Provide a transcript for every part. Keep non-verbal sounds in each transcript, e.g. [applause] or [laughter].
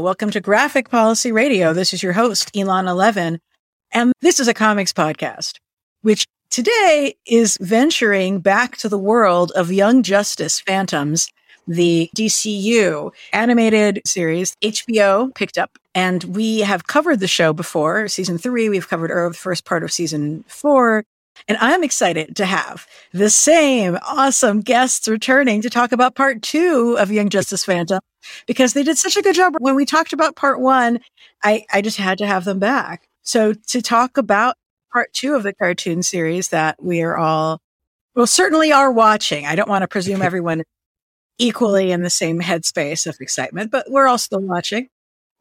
Welcome to Graphic Policy Radio. This is your host, Elana Levin, and this is a comics podcast, which today is venturing back to the world of Young Justice Phantoms, the DCU animated series HBO picked up. And we have covered the show before, season three. We've covered the first part of season four. And I'm excited to have the same awesome guests returning to talk about part two of Young Justice Phantom because they did such a good job. When we talked about part one, I, I just had to have them back. So to talk about part two of the cartoon series that we are all, well, certainly are watching. I don't want to presume [laughs] everyone equally in the same headspace of excitement, but we're all still watching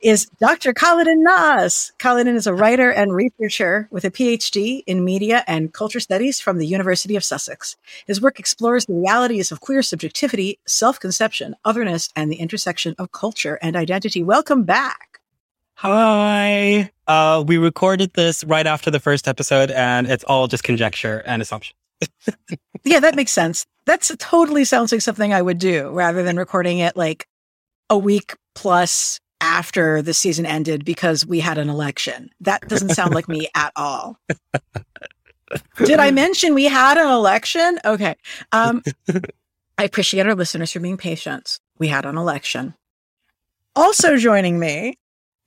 is Dr. Khaliden Nas. Khaliden is a writer and researcher with a PhD in media and culture studies from the University of Sussex. His work explores the realities of queer subjectivity, self-conception, otherness, and the intersection of culture and identity. Welcome back. Hi. Uh, we recorded this right after the first episode, and it's all just conjecture and assumption. [laughs] yeah, that makes sense. That's totally sounds like something I would do rather than recording it like a week plus after the season ended because we had an election. That doesn't sound like me at all. Did I mention we had an election? Okay. Um, I appreciate our listeners for being patient. We had an election. Also joining me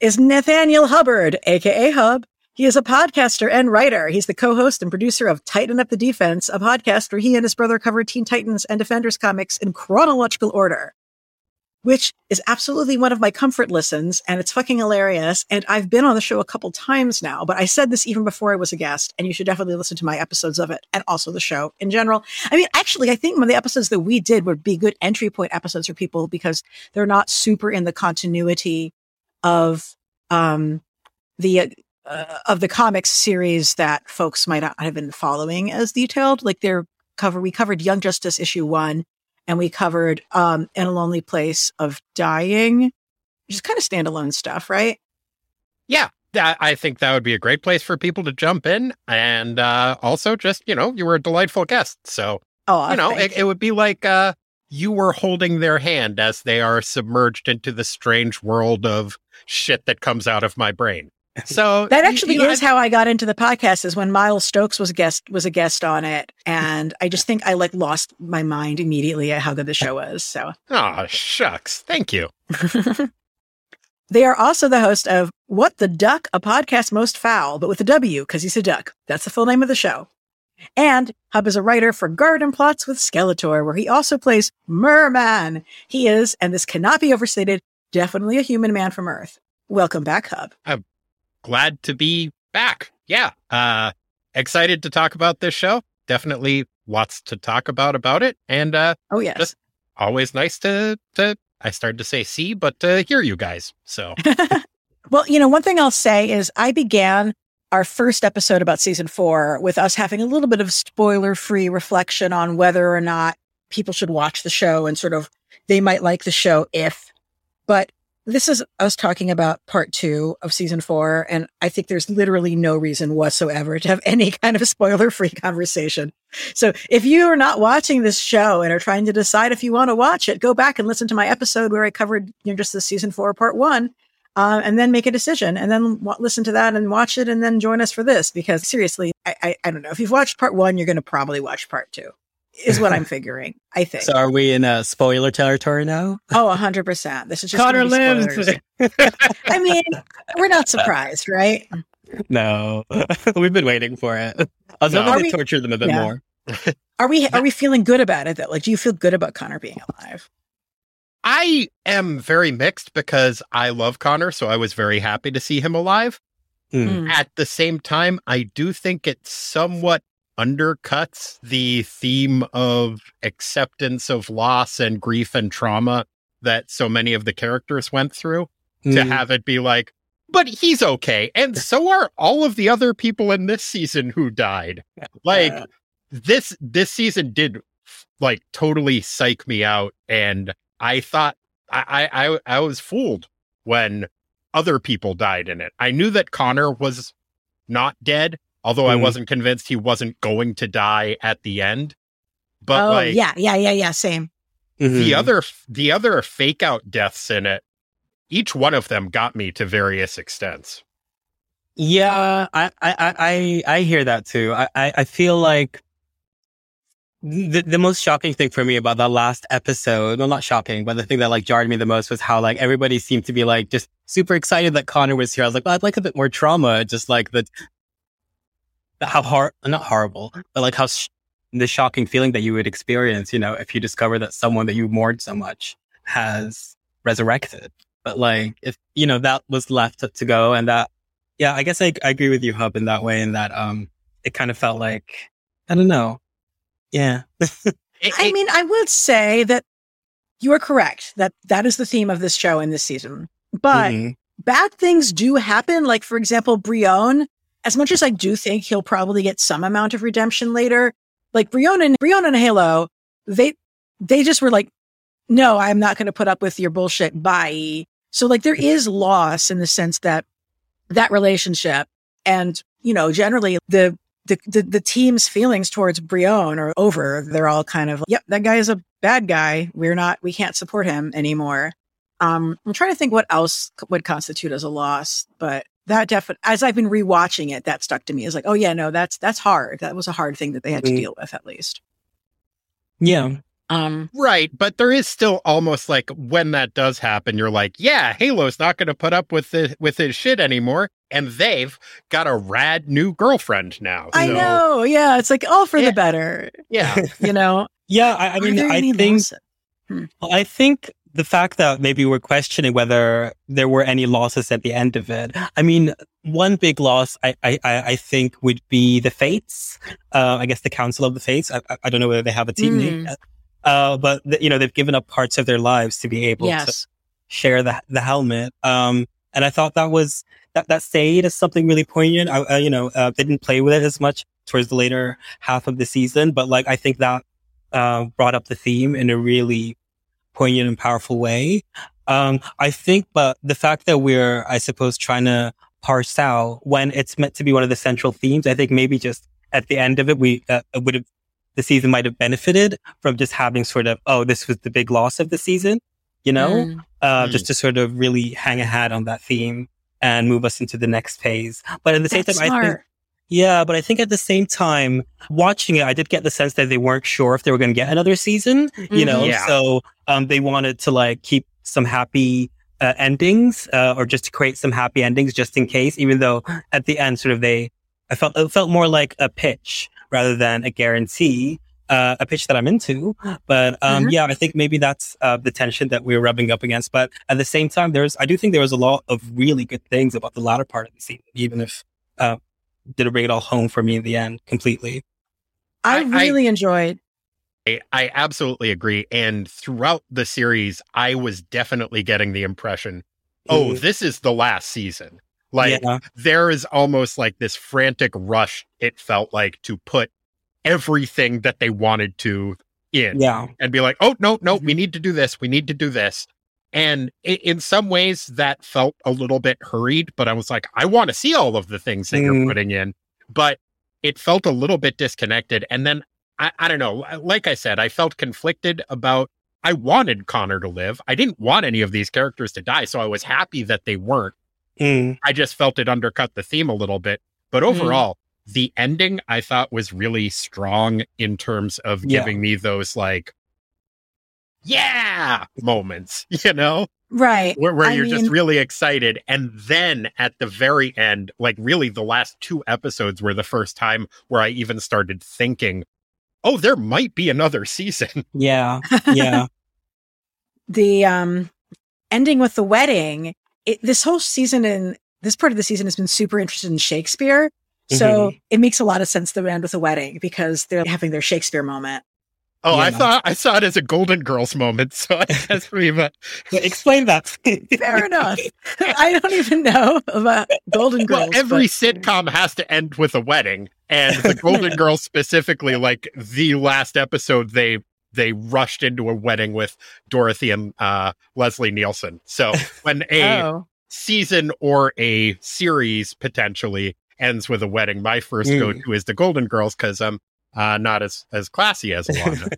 is Nathaniel Hubbard, aka Hub. He is a podcaster and writer. He's the co-host and producer of Titan Up the Defense, a podcast where he and his brother cover Teen Titans and Defenders comics in chronological order which is absolutely one of my comfort listens and it's fucking hilarious. And I've been on the show a couple times now, but I said this even before I was a guest and you should definitely listen to my episodes of it and also the show in general. I mean, actually, I think one of the episodes that we did would be good entry point episodes for people because they're not super in the continuity of, um, the, uh, of the comics series that folks might not have been following as detailed. Like they're cover, we covered Young Justice issue one and we covered um, in a lonely place of dying, just kind of standalone stuff, right? Yeah, I think that would be a great place for people to jump in, and uh, also just you know you were a delightful guest, so oh, you know it, it, would be like uh, you were holding their hand as they are submerged into the strange world of shit that comes out of my brain. So [laughs] that actually you, is know, how I got into the podcast is when Miles Stokes was a guest was a guest on it. And I just think I like lost my mind immediately at how good the show was. So Oh shucks. Thank you. [laughs] they are also the host of What the Duck, a podcast most foul, but with a W, because he's a duck. That's the full name of the show. And Hub is a writer for Garden Plots with Skeletor, where he also plays Merman. He is, and this cannot be overstated, definitely a human man from Earth. Welcome back, Hub. Glad to be back. Yeah. Uh, excited to talk about this show. Definitely lots to talk about about it. And uh, oh yes, just always nice to to. I started to say see, but to hear you guys. So, [laughs] well, you know, one thing I'll say is I began our first episode about season four with us having a little bit of spoiler free reflection on whether or not people should watch the show and sort of they might like the show if. But this is us talking about part two of season four. And I think there's literally no reason whatsoever to have any [laughs] kind of spoiler free conversation. So if you are not watching this show and are trying to decide if you want to watch it, go back and listen to my episode where I covered you know, just the season four part one. Uh, and then make a decision and then w- listen to that and watch it and then join us for this because seriously, I, I, I don't know. If you've watched part one, you're going to probably watch part two is what I'm figuring. I think. So are we in a spoiler territory now? Oh, hundred percent. This is just Connor lives. [laughs] I mean, we're not surprised, right? No, [laughs] we've been waiting for it. I was hoping to torture them a bit yeah. more. are we? Are we feeling good about it? Though, like, do you feel good about Connor being alive? I am very mixed because I love Connor, so I was very happy to see him alive. Mm. At the same time, I do think it's somewhat undercuts the theme of acceptance of loss and grief and trauma that so many of the characters went through mm. to have it be like, but he's okay. And so are all of the other people in this season who died. Like this, this season did like totally psych me out. And I thought I, I, I was fooled when other people died in it. I knew that Connor was not dead although mm. I wasn't convinced he wasn't going to die at the end. But oh, like, yeah, yeah, yeah, yeah, same. Mm-hmm. The other, the other fake out deaths in it each one of them got me to various extents. Yeah, I I I I hear that too. I I, I feel like the, the most shocking thing for me about that last episode, well, not shocking, but the thing that like jarred me the most was how like everybody seemed to be like just super excited that Connor was here. I was like, well, I'd like a bit more trauma. Just like the, the how hard, not horrible, but like how sh- the shocking feeling that you would experience, you know, if you discover that someone that you mourned so much has resurrected. But like, if, you know, that was left to go and that, yeah, I guess I, I agree with you, Hub, in that way, in that, um, it kind of felt like, I don't know, yeah. [laughs] I mean, I would say that you are correct that that is the theme of this show in this season. But mm-hmm. bad things do happen. Like, for example, Brion, as much as I do think he'll probably get some amount of redemption later, like Brion and and Halo, they, they just were like, no, I'm not going to put up with your bullshit. Bye. So like there is loss in the sense that that relationship and, you know, generally the the, the, the team's feelings towards Brion are over. They're all kind of, yep, that guy is a bad guy. We're not, we can't support him anymore. Um, I'm trying to think what else would constitute as a loss, but that definitely, as I've been rewatching it, that stuck to me. Is like, oh yeah, no, that's that's hard. That was a hard thing that they had to mm-hmm. deal with, at least. Yeah, um, right. But there is still almost like when that does happen, you're like, yeah, Halo's not going to put up with the, with his shit anymore. And they've got a rad new girlfriend now. So. I know. Yeah. It's like all for yeah. the better. Yeah. you know? [laughs] yeah. I, I mean, I think, hmm. I think the fact that maybe we're questioning whether there were any losses at the end of it. I mean, one big loss I I, I think would be the Fates. Uh, I guess the Council of the Fates. I, I don't know whether they have a team mm. name. Uh, but th- you know, they've given up parts of their lives to be able yes. to share the, the helmet. Um, and I thought that was, that, that stayed as something really poignant. I, uh, you know, uh, they didn't play with it as much towards the later half of the season, but like, I think that, uh, brought up the theme in a really poignant and powerful way. Um, I think, but the fact that we're, I suppose, trying to parse out when it's meant to be one of the central themes, I think maybe just at the end of it, we uh, would have the season might have benefited from just having sort of, oh, this was the big loss of the season, you know, mm. Uh, mm. just to sort of really hang a hat on that theme and move us into the next phase. But at the same That's time, smart. I think, yeah, but I think at the same time, watching it, I did get the sense that they weren't sure if they were going to get another season, mm-hmm. you know, yeah. so um, they wanted to like keep some happy uh, endings uh, or just to create some happy endings just in case, even though at the end, sort of they, I felt, it felt more like a pitch rather than a guarantee. Uh, a pitch that I'm into, but um, mm-hmm. yeah, I think maybe that's uh, the tension that we're rubbing up against. But at the same time, there's I do think there was a lot of really good things about the latter part of the season, even if uh, didn't bring it all home for me in the end completely. I, really I, enjoyed. I, I absolutely agree, and throughout the series, I was definitely getting the impression, oh, mm. this is the last season. Like yeah. there is almost like this frantic rush, it felt like, to put everything that they wanted to in. Yeah. And be like, oh, no, no, we mm-hmm. need to do this. We need to do this. And in some ways that felt a little bit hurried, but I was like, I want to see all of the things that mm. you're putting in. But it felt a little bit disconnected. And then I, I don't know, like I said, I felt conflicted about I wanted Connor to live. I didn't want any of these characters to die. So I was happy that they weren't. Mm. I just felt it undercut the theme a little bit. But mm. overall, mm. the ending I thought was really strong in terms of yeah. giving me those like, yeah moments, [laughs] you know? Right. Where, where you're mean... just really excited. And then at the very end, like really the last two episodes were the first time where I even started thinking, oh, there might be another season. [laughs] Yeah. Yeah. [laughs] the um ending with the wedding it, this whole season and this part of the season has been super interested in Shakespeare. So mm-hmm. it makes a lot of sense to end with a wedding because they're having their Shakespeare moment. Oh, I know. thought I saw it as a Golden Girls moment. [laughs] So I guess we [laughs] but explain that. Fair [laughs] enough. I don't even know about Golden Girls. Well, every but... sitcom has to end with a wedding, and the Golden Girls specifically, like the last episode, they they rushed into a wedding with Dorothy and uh, Leslie Nielsen. So when a oh. season or a series potentially ends with a wedding, my first mm. go to is the Golden Girls because I'm uh, not as as classy as [laughs] Elana.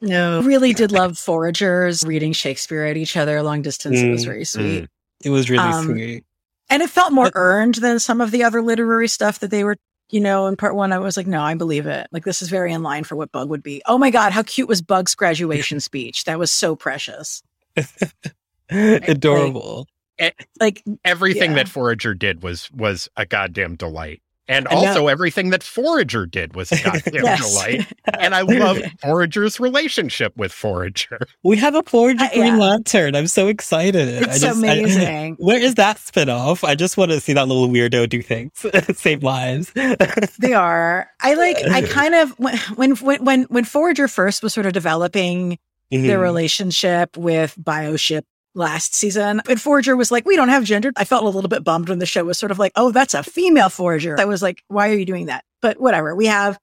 no, really did love foragers reading Shakespeare at each other long distance. Mm. It was mm, very sweet. Mm. It was really um, sweet. And it felt more but, earned than some of the other literary stuff that they were, you know, in part one. I was like, no, I believe it. Like, this is very in line for what Bug would be. Oh my God, how cute was Bug's graduation [laughs] speech? That was so precious. [laughs] Adorable. Like, like everything yeah. that Forager did was was a goddamn delight. And also, everything that Forager did was a [laughs] goddamn yes. delight. And I love [laughs] Forager's relationship with Forager. We have a Forager uh, Green yeah. Lantern. I'm so excited. It's just, amazing. I, [laughs] where is that spinoff? I just want to see that little weirdo do things, save lives. they are. I like. I kind of when when when when Forager first was sort of developing mm-hmm. their relationship with Bioship last season. And Forager was like, we don't have gender. I felt a little bit bummed when the show was sort of like, oh, that's a female Forager. I was like, why are you doing that? But whatever. We have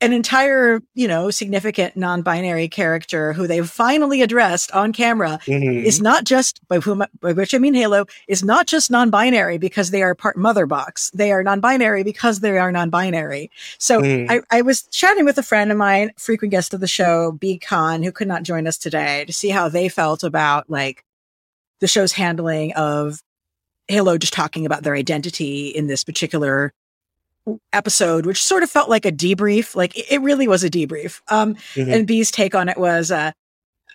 an entire, you know, significant non-binary character who they've finally addressed on camera mm-hmm. is not just by whom, by which I mean Halo is not just non-binary because they are part mother box. They are non-binary because they are non-binary. So mm. I, I was chatting with a friend of mine, frequent guest of the show, B Con, who could not join us today to see how they felt about like the show's handling of Halo just talking about their identity in this particular episode, which sort of felt like a debrief. Like it really was a debrief. Um, mm-hmm. and B's take on it was, uh,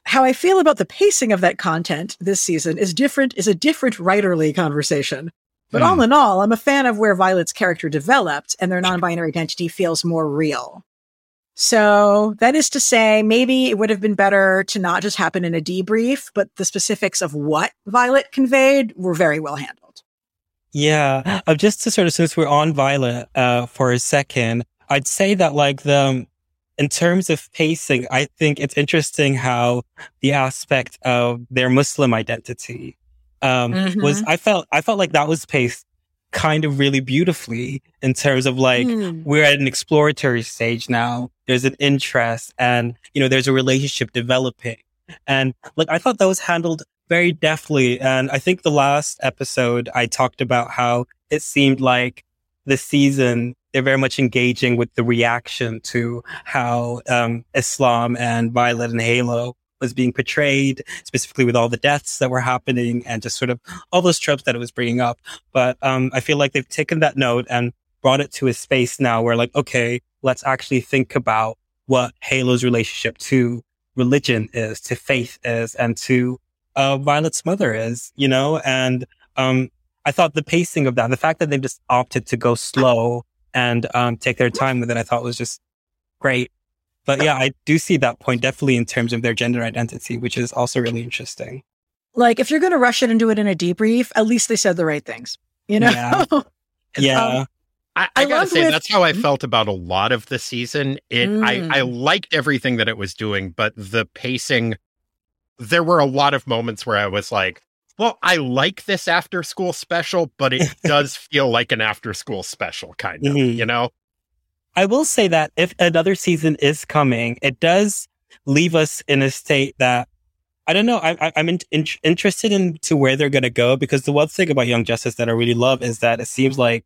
how I feel about the pacing of that content this season is different, is a different writerly conversation. But mm. all in all, I'm a fan of where Violet's character developed and their non-binary identity feels more real. So that is to say, maybe it would have been better to not just happen in a debrief, but the specifics of what Violet conveyed were very well handled. Yeah. Uh, just to sort of, since we're on Violet, uh, for a second, I'd say that like the, in terms of pacing, I think it's interesting how the aspect of their Muslim identity, um, mm-hmm. was, I felt, I felt like that was paced kind of really beautifully in terms of like mm. we're at an exploratory stage now. There's an interest and you know there's a relationship developing. And like I thought that was handled very deftly. And I think the last episode I talked about how it seemed like the season they're very much engaging with the reaction to how um, Islam and Violet and Halo was being portrayed, specifically with all the deaths that were happening and just sort of all those tropes that it was bringing up. But um, I feel like they've taken that note and brought it to a space now where like, okay, let's actually think about what Halo's relationship to religion is, to faith is, and to uh, Violet's mother is, you know? And um, I thought the pacing of that, the fact that they just opted to go slow and um, take their time with it, I thought was just great. But yeah, I do see that point definitely in terms of their gender identity, which is also really interesting. Like if you're going to rush it and do it in a debrief, at least they said the right things, you know? Yeah. [laughs] yeah. Um, I, I, I gotta say with, that's how I felt about a lot of the season. It mm. I, I mm. liked everything that it was doing, but the pacing there were a lot of moments where I was like, well, I like this after school special, but it [laughs] does feel like an after school special kind of, mm-hmm. you know? I will say that if another season is coming, it does leave us in a state that I don't know. I, am in, in, interested in to where they're going to go because the one thing about Young Justice that I really love is that it seems like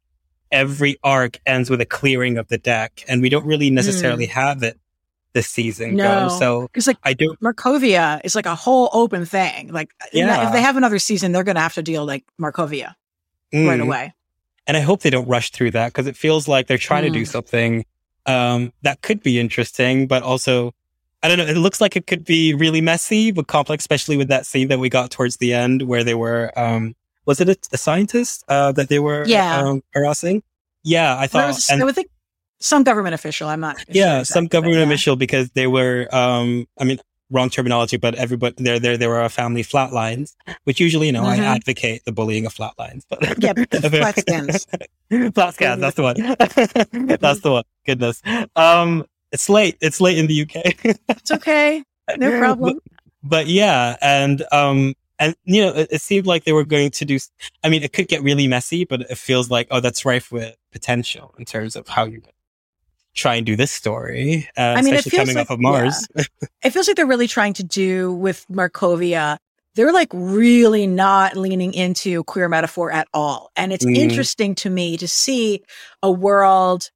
every arc ends with a clearing of the deck, and we don't really necessarily mm. have it this season no. go. So it's like I do Markovia is like a whole open thing. Like yeah. if they have another season, they're going to have to deal like Markovia mm. right away. And I hope they don't rush through that because it feels like they're trying mm. to do mm. something um, that could be interesting, but also, I don't know. It looks like it could be really messy, but complex, especially with that scene that we got towards the end where they were, um, was it a, a scientist uh, that they were yeah. um, harassing? Yeah, I thought. Was, and, I think some government official. I'm not. Yeah, sure exactly, some government yeah. official because they were. Um, I mean, wrong terminology, but everybody there, there, there were a family flatlines, which usually, you know, mm-hmm. I advocate the bullying of flatlines, but [laughs] yeah, [laughs] flat scans, flat scans. That's the one. [laughs] that's the one. Goodness. Um, it's late. It's late in the UK. it's okay. No problem. But, but, yeah. And, um, and you know, it, it seemed like they were going to do, I mean, it could get really messy, but it feels like, oh, that's rife with potential in terms of how you're try and do this story, uh, I mean, especially coming like, off of Mars. Yeah. it feels like they're really trying to do with Markovia. They're like really not leaning into queer metaphor at all. And it's mm. interesting to me to see a world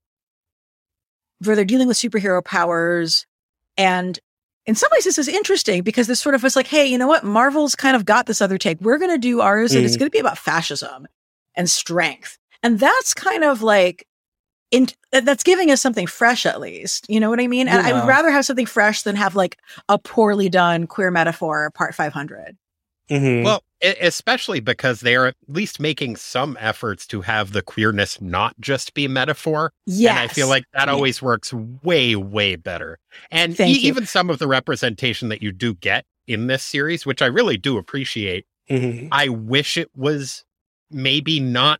where they're dealing with superhero powers and in some ways this is interesting because this sort of was like, hey, you know what? Marvel's kind of got this other take. We're going to do ours, mm. and it's mm. going to be about fascism and strength, and that's kind of like. In, that's giving us something fresh at least you know what i mean and yeah. i would rather have something fresh than have like a poorly done queer metaphor part 500 mm-hmm. well especially because they are at least making some efforts to have the queerness not just be metaphor. Yeah, and I feel like that always works way, way better. And e- even some of the representation that you do get in this series, which I really do appreciate, mm-hmm. I wish it was maybe not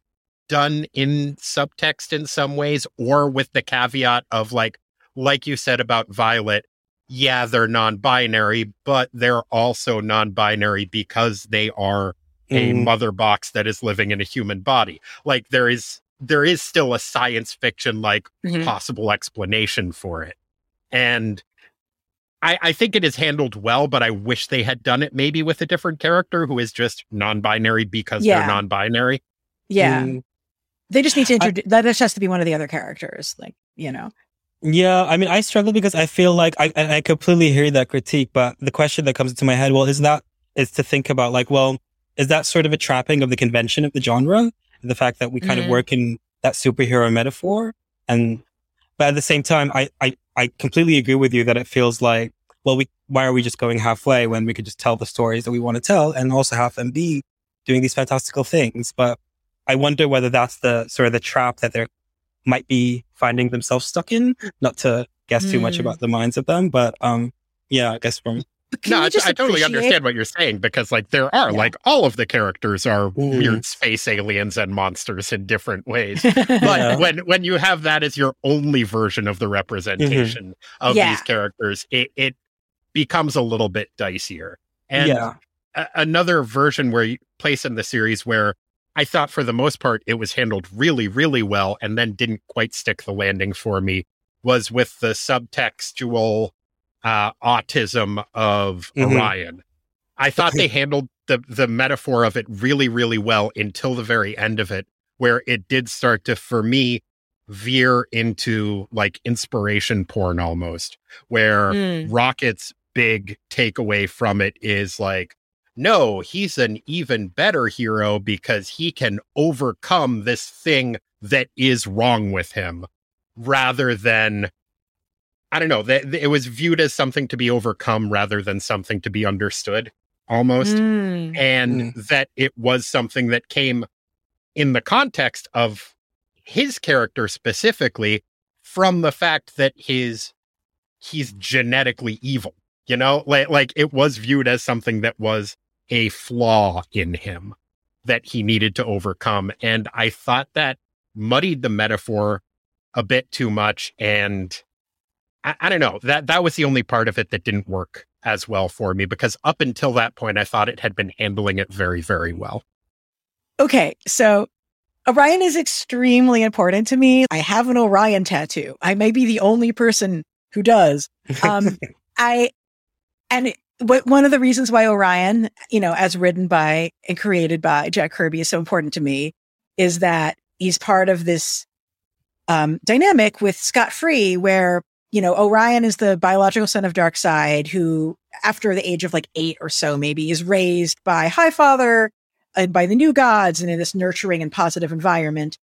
done in subtext in some ways, or with the caveat of like, like you said about Violet, yeah, they're non binary, but they're also non binary because they are a mm. mother box that is living in a human body. Like there is there is still a science fiction like mm-hmm. possible explanation for it. And I, I think it is handled well, but I wish they had done it maybe with a different character who is just non-binary because yeah. they're non-binary. Yeah. Mm. They just need to introduce that just has to be one of the other characters. Like, you know. Yeah, I mean, I struggle because I feel like I I completely hear that critique, but the question that comes into my head, well, is that is to think about like, well, is that sort of a trapping of the convention of the genre, the fact that we kind mm-hmm. of work in that superhero metaphor, and but at the same time, I I I completely agree with you that it feels like, well, we why are we just going halfway when we could just tell the stories that we want to tell and also have them be doing these fantastical things, but I wonder whether that's the sort of the trap that they're might be finding themselves stuck in. Not to guess too mm. much about the minds of them, but um, yeah, I guess from no, I, I, totally understand what you're saying because, like, there are yeah. like all of the characters are mm. weird space aliens and monsters in different ways. [laughs] But yeah. when when you have that as your only version of the representation mm-hmm. of yeah. these characters, it it becomes a little bit dicier. And a- another version where you place in the series where I thought for the most part it was handled really, really well and then didn't quite stick the landing for me was with the subtextual uh, autism of mm-hmm. Orion. I thought they handled the the metaphor of it really, really well until the very end of it, where it did start to, for me, veer into like inspiration porn almost, where mm. Rocket's big takeaway from it is like, no, he's an even better hero because he can overcome this thing that is wrong with him rather than I don't know, that it was viewed as something to be overcome rather than something to be understood almost mm. and mm. that it was something that came in the context of his character specifically from the fact that his he's genetically evil you know like like it was viewed as something that was a flaw in him that he needed to overcome. And I thought that muddied the metaphor a bit too much. And I, I, don't know that that was the only part of it that didn't work as well for me because up until that point, I thought it had been handling it very, very well. Okay. So Orion is extremely important to me. I have an Orion tattoo. I may be the only person who does. [laughs] Um, I, and one of the reasons why Orion, you know, as written by and created by Jack Kirby is so important to me is that he's part of this um, dynamic with Scott Free, where, you know, Orion is the biological son of Darkseid, who, after the age of like eight or so, maybe is raised by Highfather and by the new gods and in this nurturing and positive environment.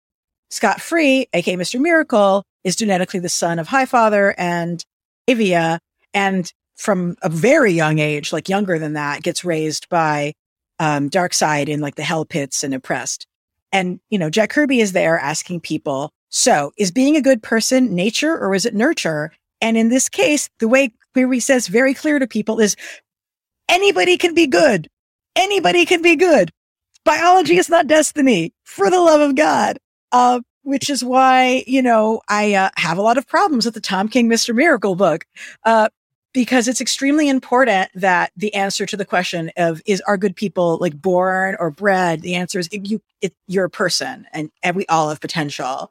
Scott Free, aka Mr. Miracle, is genetically the son of Highfather and Avia. And from a very young age, like younger than that, gets raised by um, Darkseid in like the hell pits and oppressed. And, you know, Jack Kirby is there asking people, so is being a good person nature or is it nurture? And in this case, the way Kirby says very clear to people is anybody can be good. Anybody can be good. Biology is not destiny for the love of God. Uh, which is why, you know, I uh, have a lot of problems with the Tom King Mr. Miracle book. Uh, because it's extremely important that the answer to the question of is are good people like born or bred the answer is you it, you're a person and, and we all have potential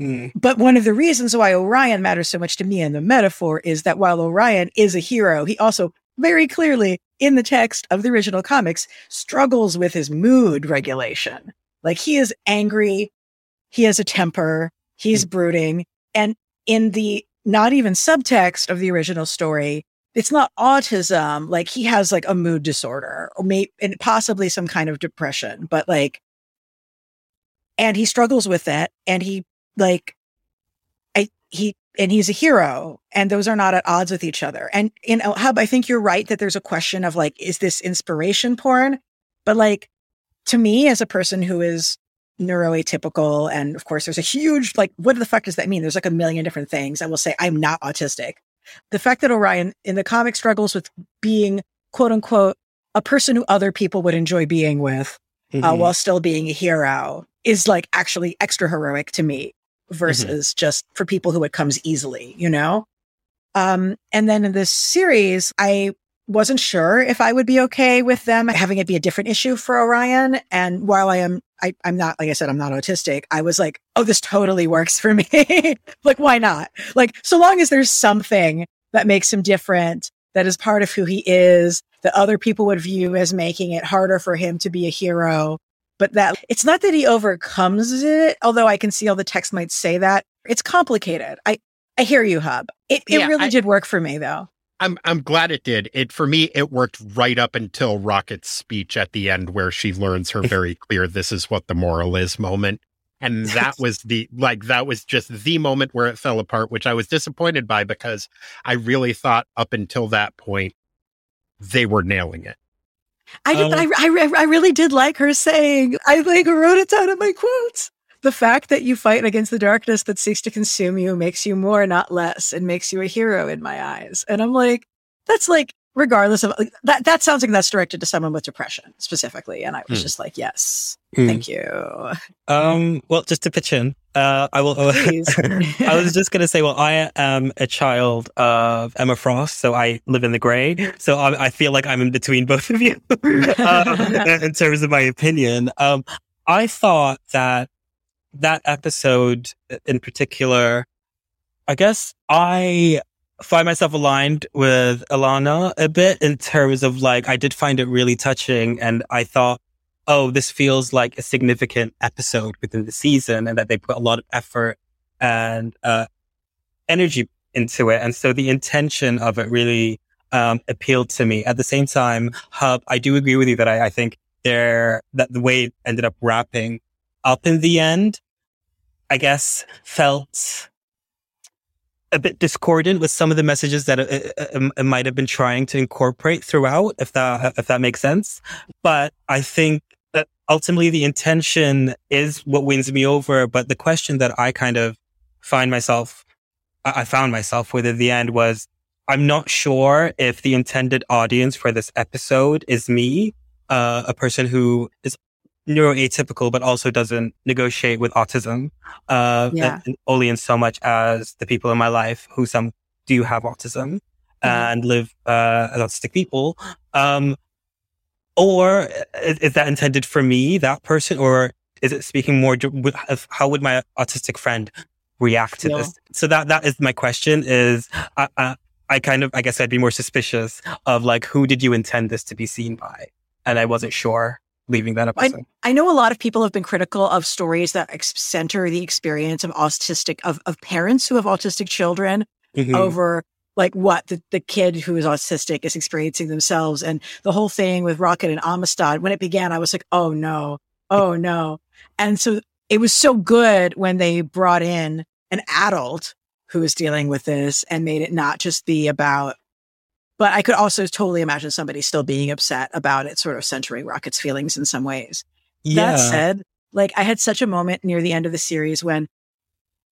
mm. but one of the reasons why orion matters so much to me in the metaphor is that while orion is a hero he also very clearly in the text of the original comics struggles with his mood regulation like he is angry he has a temper he's mm. brooding and in the not even subtext of the original story, it's not autism. Like he has like a mood disorder or may and possibly some kind of depression, but like, and he struggles with it and he like, I, he, and he's a hero and those are not at odds with each other. And in El Hub, I think you're right that there's a question of like, is this inspiration porn? But like, to me as a person who is neuroatypical and of course there's a huge like what the fuck does that mean there's like a million different things i will say i'm not autistic the fact that Orion in the comic struggles with being quote unquote a person who other people would enjoy being with uh, mm-hmm. uh, while still being a hero is like actually extra heroic to me versus mm-hmm. just for people who it comes easily, you know? Um, and then in this series, I wasn't sure if I would be okay with them having it be a different issue for Orion. And while I am, I, am not, like I said, I'm not autistic. I was like, oh, this totally works for me. [laughs] like, why not? Like, so long as there's something that makes him different, that is part of who he is, that other people would view as making it harder for him to be a hero. But that it's not that he overcomes it, although I can see all the text might say that. It's complicated. I, I hear you, Hub. It, it yeah, really I, did work for me though. I'm I'm glad it did. It for me it worked right up until Rocket's speech at the end where she learns her [laughs] very clear this is what the moral is moment. And that [laughs] was the like that was just the moment where it fell apart, which I was disappointed by because I really thought up until that point they were nailing it. I did, um, I, I, I really did like her saying, I like wrote it down in my quotes. The fact that you fight against the darkness that seeks to consume you makes you more, not less, and makes you a hero in my eyes. And I'm like, that's like, regardless of like, that, that sounds like that's directed to someone with depression specifically. And I was mm. just like, yes, mm. thank you. Um, well, just to pitch in, uh, I will, [laughs] always I was just going to say, well, I am a child of Emma Frost, so I live in the gray. So I, I feel like I'm in between both of you [laughs] um, [laughs] in terms of my opinion. Um, I thought that that episode in particular, I guess I find myself aligned with Elana a bit in terms of like, I did find it really touching and I thought, oh, this feels like a significant episode within the season and that they put a lot of effort and, uh, energy into it. And so the intention of it really, um, appealed to me. At the same time, Hub, I do agree with you that I, I think there, that the way it ended up wrapping up in the end, I guess, felt a bit discordant with some of the messages that it, it, it, might have been trying to incorporate throughout, if that if that makes sense. But I think that ultimately the intention is what wins me over. But the question that I kind of find myself, I found myself with at the end was, I'm not sure if the intended audience for this episode is me, uh, a person who is neuroatypical, but also doesn't negotiate with autism. Uh, yeah. and, only in so much as the people in my life who some do have autism mm-hmm. and live, uh, as autistic people. Um, or is, is, that intended for me, that person, or is it speaking more of how would my autistic friend react to no. this? So that, that is my question is, I, I, I kind of, I guess I'd be more suspicious of like, who did you intend this to be seen by? And I wasn't sure leaving that episode. I, I, know a lot of people have been critical of stories that ex- center the experience of autistic of, of parents who have autistic children mm-hmm. over like what the, the kid who is autistic is experiencing themselves and the whole thing with Rocket and Amistad. When it began, I was like, oh no, oh no. And so it was so good when they brought in an adult who was dealing with this and made it not just be about but I could also totally imagine somebody still being upset about it, sort of centering Rocket's feelings in some ways. Yeah. That said, like I had such a moment near the end of the series when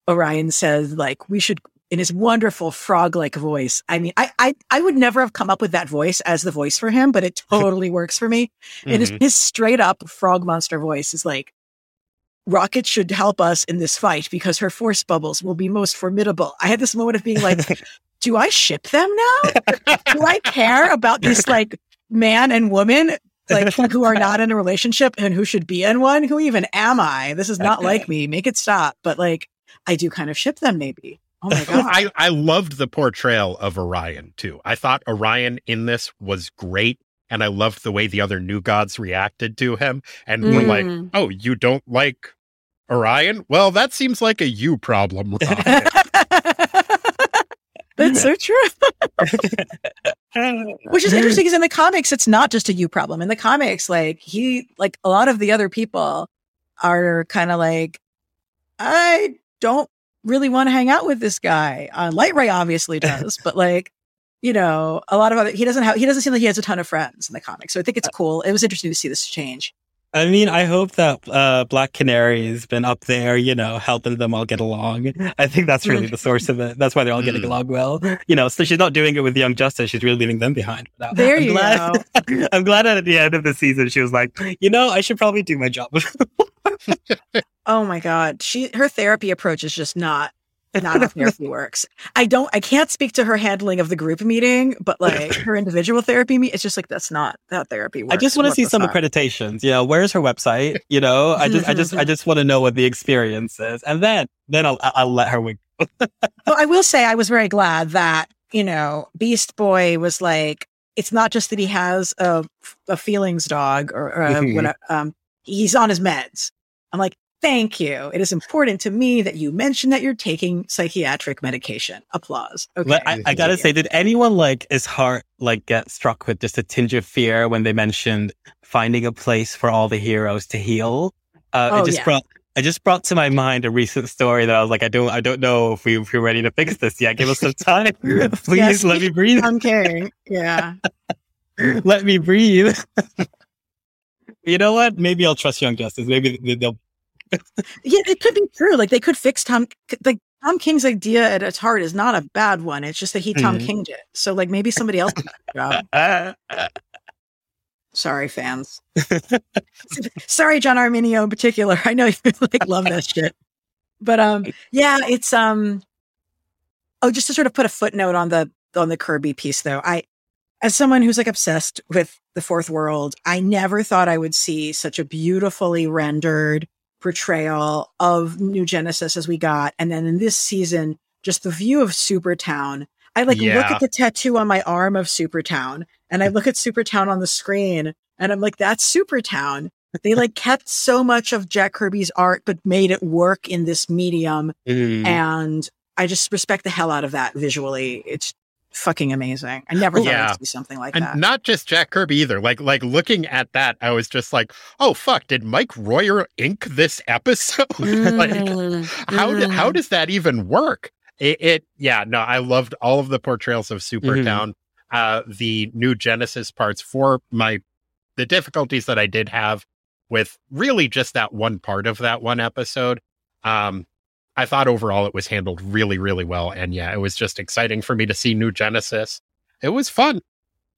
Orion says, like, we should in his wonderful frog-like voice. I mean, I, I, I would never have come up with that voice as the voice for him, but it [laughs] totally works for me. Mm-hmm. And his, mm-hmm. his straight up frog monster voice is like, Rocket should help us in this fight because her force bubbles will be most formidable. I had this moment of being like, [laughs] do I ship them now? do I care about this like man and woman like who are not in a relationship and who should be in one? Who even am I? This is not like me. Make it stop. But like I do kind of ship them maybe. Oh my god. I, I loved the portrayal of Orion too. I thought Orion in this was great. And I loved the way the other new gods reacted to him and mm. were like, mm. oh, you don't like Orion? Well, that seems like a you problem. [laughs] That's so true. [laughs] Which is interesting because in the comics, it's not just a you problem. In the comics, like he, like a lot of the other people are kind of like, I don't really want to hang out with this guy. Uh, Lightray obviously [laughs] does, but like, you know, a lot of other, he doesn't have, he doesn't seem like he has a ton of friends in the comics. So I think it's cool. It was interesting to see this change. I mean, I hope that uh, Black Canary has been up there, you know, helping them all get along. I think that's really the source of it. That's why they're all getting mm. along well. You know, so she's not doing it with Young Justice. She's really leaving them behind. There I'm you glad, go. [laughs] I'm glad at the end of the season she was like, you know, I should probably do my job. [laughs] oh my God. She, her therapy approach is just not not how therapy works. I don't, I can't speak to her handling of the group meeting, but like her individual therapy me, it's just like that's not that therapy works. I just want to see some accreditations. You know, where's her website? You know, I just, I just, I just want to know what the experience is, and then, then I'll, I'll let her wig. [laughs] well, I will say I was very glad that you know Beast Boy was like, it's not just that he has a, a feelings dog or, or a, mm-hmm. um, he's on his meds. I'm like, Thank you. It is important to me that you mention that you're taking psychiatric medication. Applause. Okay. I, I, gotta say, did anyone like his heart like get struck with just a tinge of fear when they mentioned finding a place for all the heroes to heal? Uh, oh, it just yeah. brought I just brought to my mind a recent story that I was like, I don't, I don't know if we, if we're ready to fix this yet. Give us some [laughs] time, please. Yes, let me breathe. I'm caring. Yeah. [laughs] let me breathe. [laughs] you know what? Maybe I'll trust Young Justice. Maybe they'll yeah, it could be true. Like they could fix Tom. Like Tom King's idea at its heart is not a bad one. It's just that he Tom mm-hmm. Kinged it. So like maybe somebody else. [laughs] Sorry, fans. [laughs] Sorry, John Arminio in particular. I know you like love that shit. But um, [laughs] yeah, it's um. Oh, just to sort of put a footnote on the on the Kirby piece, though, I, as someone who's like obsessed with the fourth world, I never thought I would see such a beautifully rendered portrayal of New Genesis as we got. And then in this season, just the view of Supertown. I like yeah. look at the tattoo on my arm of Supertown and I look at Supertown on the screen and I'm like, that's Supertown. They like kept so much of Jack Kirby's art, but made it work in this medium. Mm. And I just respect the hell out of that visually. It's fucking amazing. I never thought yeah. I'd see something like and that. Not just Jack Kirby either. Like like looking at that, I was just like, oh fuck, did Mike Royer ink this episode? [laughs] Mm, like how mm. how does that even work? It, it, yeah, no, I loved all of the portrayals of Supertown. Mm-hmm. Uh the new Genesis parts for my the difficulties that I did have with really just that one part of that one episode. Um I thought overall it was handled really, really well. And yeah, it was just exciting for me to see New Genesis. It was fun.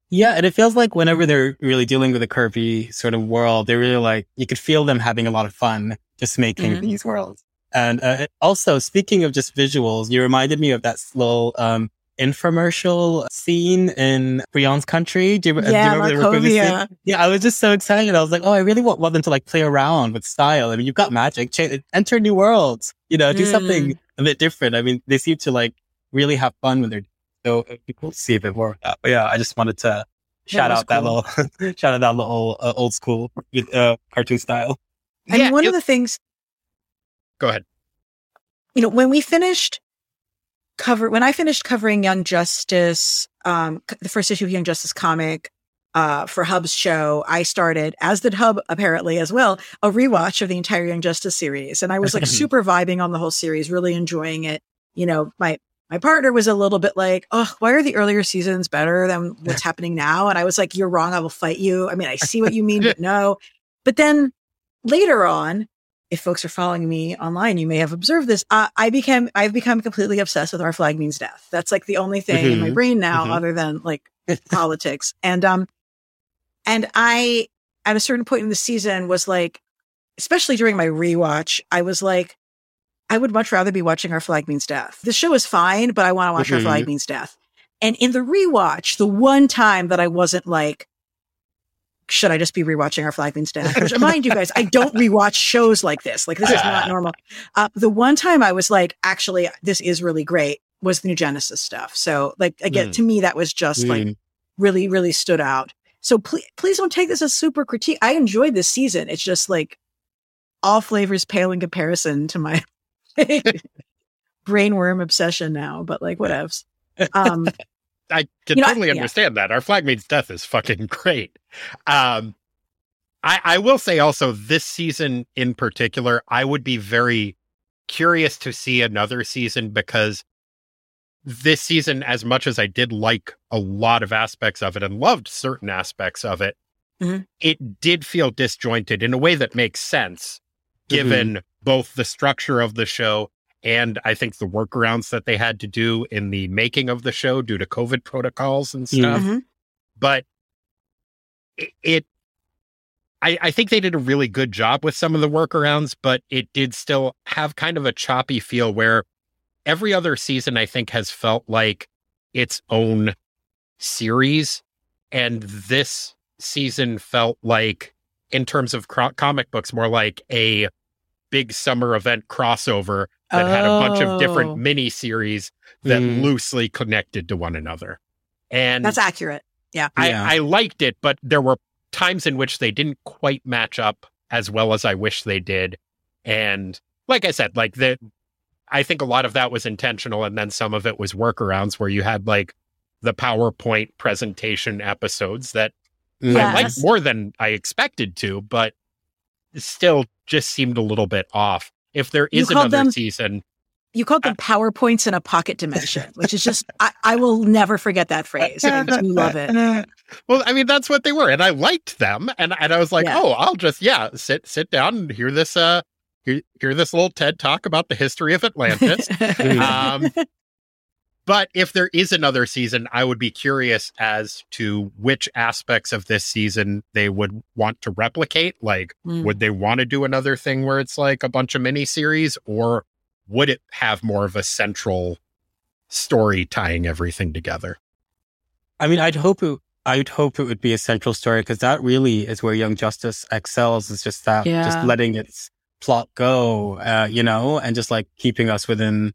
Yeah, and it feels like whenever they're really dealing with a Kirby sort of world, they're really like, you could feel them having a lot of fun just making mm-hmm. these worlds. And uh, also, speaking of just visuals, you reminded me of that little um, infomercial scene in Brion's country. Do you, yeah, do you remember Yeah, I was just so excited. I was like, oh, I really want, want them to like play around with style. I mean, you've got magic, Ch- enter new worlds, you know, do mm. something a bit different. I mean, they seem to like really have fun when they're, so it'd be cool to see a bit more of that. But yeah, I just wanted to shout out cool. that little, [laughs] shout out that little uh, old school uh, cartoon style. And yeah, one it, of the things. Go ahead. You know, when we finished cover when I finished covering Young Justice, um, the first issue of Young Justice comic uh, for Hub's show, I started, as did Hub apparently as well, a rewatch of the entire Young Justice series, and I was like [laughs] super vibing on the whole series, really enjoying it. You know, my my partner was a little bit like, "Oh, why are the earlier seasons better than [laughs] what's happening now?" And I was like, "You're wrong. I will fight you." I mean, I see what you mean, [laughs] but no. But then later on, if folks are following me online, you may have observed this. Uh, I became, I've become completely obsessed with our flag means death. That's like the only thing mm-hmm. in my mm-hmm. brain now, mm-hmm. other than like [laughs] politics. And, um, and I, at a certain point in the season was like, especially during my rewatch, I was like, I would much rather be watching Our Flag Means Death. The show is fine, but I want to watch mm-hmm. Our Flag mm-hmm. Means Death. And in the rewatch, the one time that I wasn't like, should I just be rewatching Our Flag Means Death? [laughs] Which, mind you guys, I don't rewatch shows like this. Like this is not normal. Uh, the one time I was like, actually, this is really great was the New Genesis stuff. So like again, mm. to me, that was just mm. like really, really stood out. So please, please don't take this as super critique. I enjoyed this season. It's just like all flavors pale in comparison to my [laughs] brainworm obsession now, but like whatevs. Um, I can you know, totally understand yeah. that. Our flag means death is fucking [laughs] great. Um, I, I will say also this season in particular, I would be very curious to see another season because this season, as much as I did like a lot of aspects of it and loved certain aspects of it, mm-hmm. it did feel disjointed in a way that makes sense given mm-hmm. both the structure of the show and I think the workarounds that they had to do in the making of the show due to COVID protocols and stuff. Mm-hmm. But it, it I, I, think they did a really good job with some of the workarounds, but it did still have kind of a choppy feel where every other season, I think, has felt like its own series. And this season felt like, in terms of cro- comic books, more like a big summer event crossover that oh. had a bunch of different oh. mini series that mm. loosely connected to one another. And that's accurate. Yeah. I, yeah. I liked it, but there were times in which they didn't quite match up as well as I wish they did. And like I said, like the I think a lot of that was intentional and then some of it was workarounds where you had like the PowerPoint presentation episodes that yes. I liked more than I expected to, but still just seemed a little bit off. If there is another them, season, you called them PowerPoints in a pocket dimension, which is just, I, I will never forget that phrase. I do love it. [laughs] Well, I mean, that's what they were. And I liked them. And, and I was like, yeah. oh, I'll just, yeah, sit, sit down and hear this, uh, hear, hear this little TED talk about the history of Atlantis. [laughs] um, but if there is another season, I would be curious as to which aspects of this season they would want to replicate. Like, mm. would they want to do another thing where it's like a bunch of mini series, or would it have more of a central story tying everything together? I mean, I'd hope it. I'd hope it would be a central story because that really is where Young Justice excels. Is just that, yeah. just letting its plot go, uh, you know, and just like keeping us within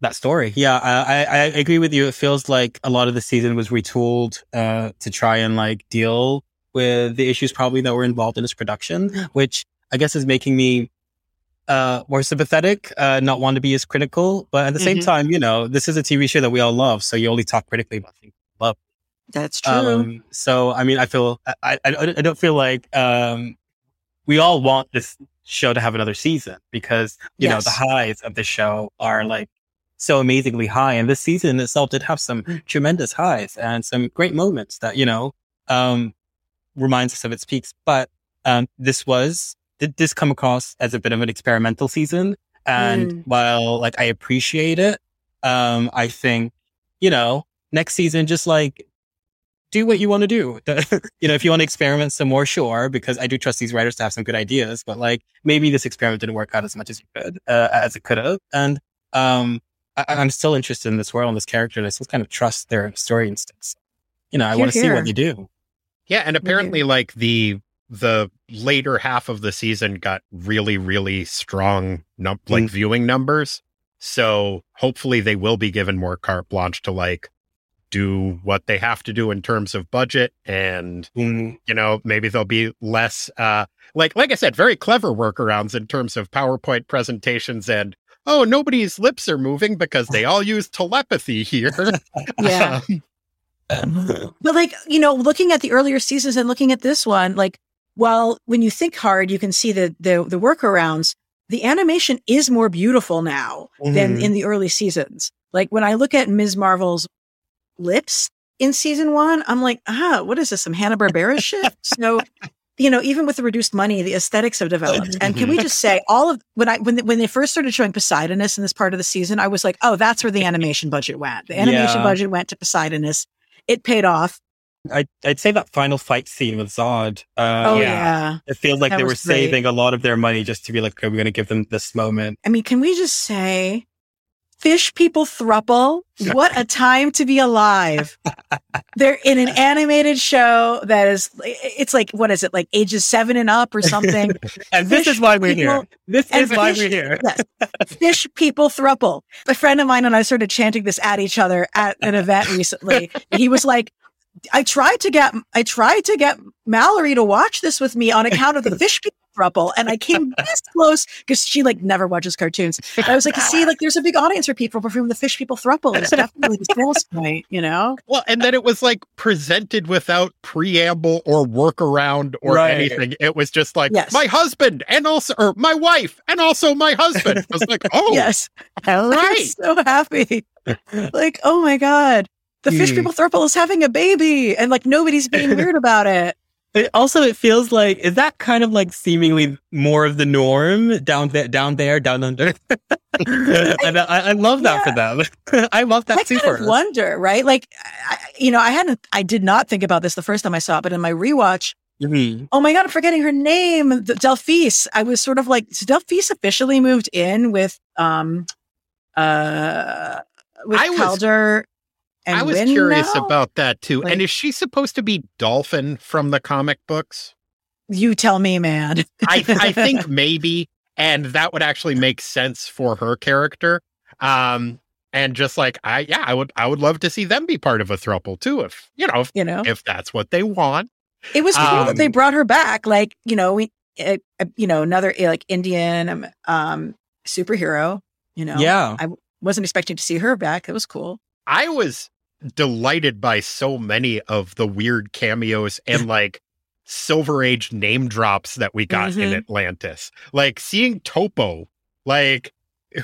that story. Yeah, I, I agree with you. It feels like a lot of the season was retooled uh, to try and like deal with the issues probably that were involved in its production, which I guess is making me uh, more sympathetic, uh, not want to be as critical. But at the mm-hmm. same time, you know, this is a TV show that we all love. So you only talk critically about things you love. That's true. Um, so, I mean, I feel, I, I, I don't feel like, um, we all want this show to have another season because, you yes. know, the highs of the show are like so amazingly high. And this season itself did have some tremendous highs and some great moments that, you know, um, reminds us of its peaks. But, um, this was did this come across as a bit of an experimental season. And mm. while like I appreciate it, um, I think, you know, next season, just like do what you want to do. [laughs] you know, if you want to experiment some more, sure, because I do trust these writers to have some good ideas, but like maybe this experiment didn't work out as much as you could, uh, as it could have. And, um, I, am still interested in this world and this character and I still kind of trust their story instincts. You know, I want to see what they do. Yeah. And apparently like the, the later half of the season got really, really strong, num- like mm. viewing numbers. So hopefully they will be given more carte blanche to like do what they have to do in terms of budget and mm. you know maybe there'll be less uh like like i said very clever workarounds in terms of powerpoint presentations and oh nobody's lips are moving because they all use telepathy here [laughs] yeah um, but like you know looking at the earlier seasons and looking at this one like well, when you think hard, you can see the, the, the workarounds. The animation is more beautiful now mm-hmm. than in the early seasons. Like when I look at Ms. Marvel's lips in season one, I'm like, ah, what is this? Some Hanna-Barbera shit? So, you know, even with the reduced money, the aesthetics have developed. And can we just say all of when I, when, they, when they first started showing Poseidonis in this part of the season, I was like, oh, that's where the animation budget went. The animation yeah. budget went to Poseidonis. It paid off. I, I'd say that final fight scene with Zod. Uh, oh, yeah. It feels like that they were saving a lot of their money just to be like, okay, we're going to give them this moment. I mean, can we just say, fish people thruple? What a time to be alive. [laughs] They're in an animated show that is, it's like, what is it, like ages seven and up or something? [laughs] and this is why we're people, here. This is why we're here. yes. Fish people thruple. A friend of mine and I started chanting this at each other at an event [laughs] recently. he was like, I tried to get I tried to get Mallory to watch this with me on account of the fish people thruple, and I came [laughs] this close because she like never watches cartoons. I was like, see, like there's a big audience for people for whom the fish people thruple is definitely the sales point, you know? Well, and then it was like presented without preamble or workaround or right. anything. It was just like yes. my husband and also or my wife and also my husband. I was like, [laughs] oh yes, all right, so happy. like, oh my god the fish hmm. people thruple is having a baby and like nobody's being [laughs] weird about it. It. Also, it feels like is that kind of like seemingly more of the norm down there, down there, down under. [laughs] and I, I, love that yeah. for them. [laughs] I love that I too. Kind of wonder, right? Like, I, you know, I hadn't, I did not think about this the first time I saw it, but in my rewatch, Mm-hmm. Oh my god, I'm forgetting her name. The Delphise. I was sort of like, so Delphise officially moved in with um uh with I Kaldur I was curious now? about that too. Like, and is she supposed to be Dolphin from the comic books? You tell me, man. I, I think [laughs] maybe, and that would actually make sense for her character. Um, and just like I, yeah, I would, I would love to see them be part of a throuple too, if you know, if, you know, if that's what they want. It was cool um, that they um, brought her back. Like, you know, we, uh, you know, another like Indian um, um superhero. You know, yeah, I wasn't expecting to see her back. It was cool. I was delighted by so many of the weird cameos and [laughs] like silver age name drops that we got mm-hmm. in Atlantis. Like seeing Topo, like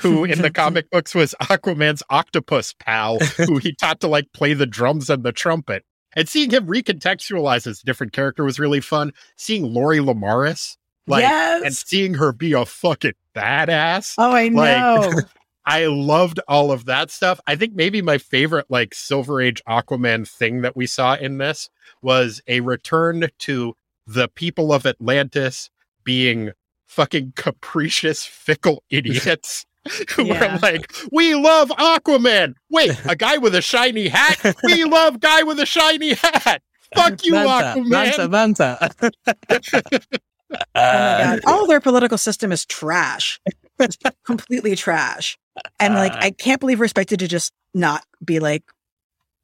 who [laughs] in the comic books was Aquaman's octopus pal, who he [laughs] taught to like play the drums and the trumpet. And seeing him recontextualize as a different character was really fun. Seeing Lori Lemaris, like, yes. and seeing her be a fucking badass. Oh, I know. Like, I loved all of that stuff. I think maybe my favorite like Silver Age Aquaman thing that we saw in this was a return to the people of Atlantis being fucking capricious, fickle [laughs] idiots. who yeah. like, we love Aquaman. Wait, a [laughs] guy with a shiny hat? We love guy with a shiny hat. Fuck you, Manta, Aquaman. Manta, Manta. [laughs] oh my god! Uh, all their political system is trash. It's completely trash. And like, uh, I can't believe we're expected to just not be like,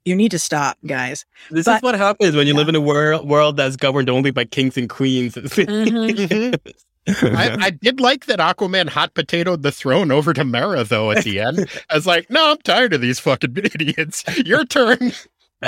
you need to stop, guys. This but, is what happens when you yeah. live in a world world that's governed only by kings and queens. mm-hmm. [laughs] I, I, did like that Aquaman hot potatoed the throne over to Mera though at the end. I was like, no, I'm tired of these fucking idiots. Your turn.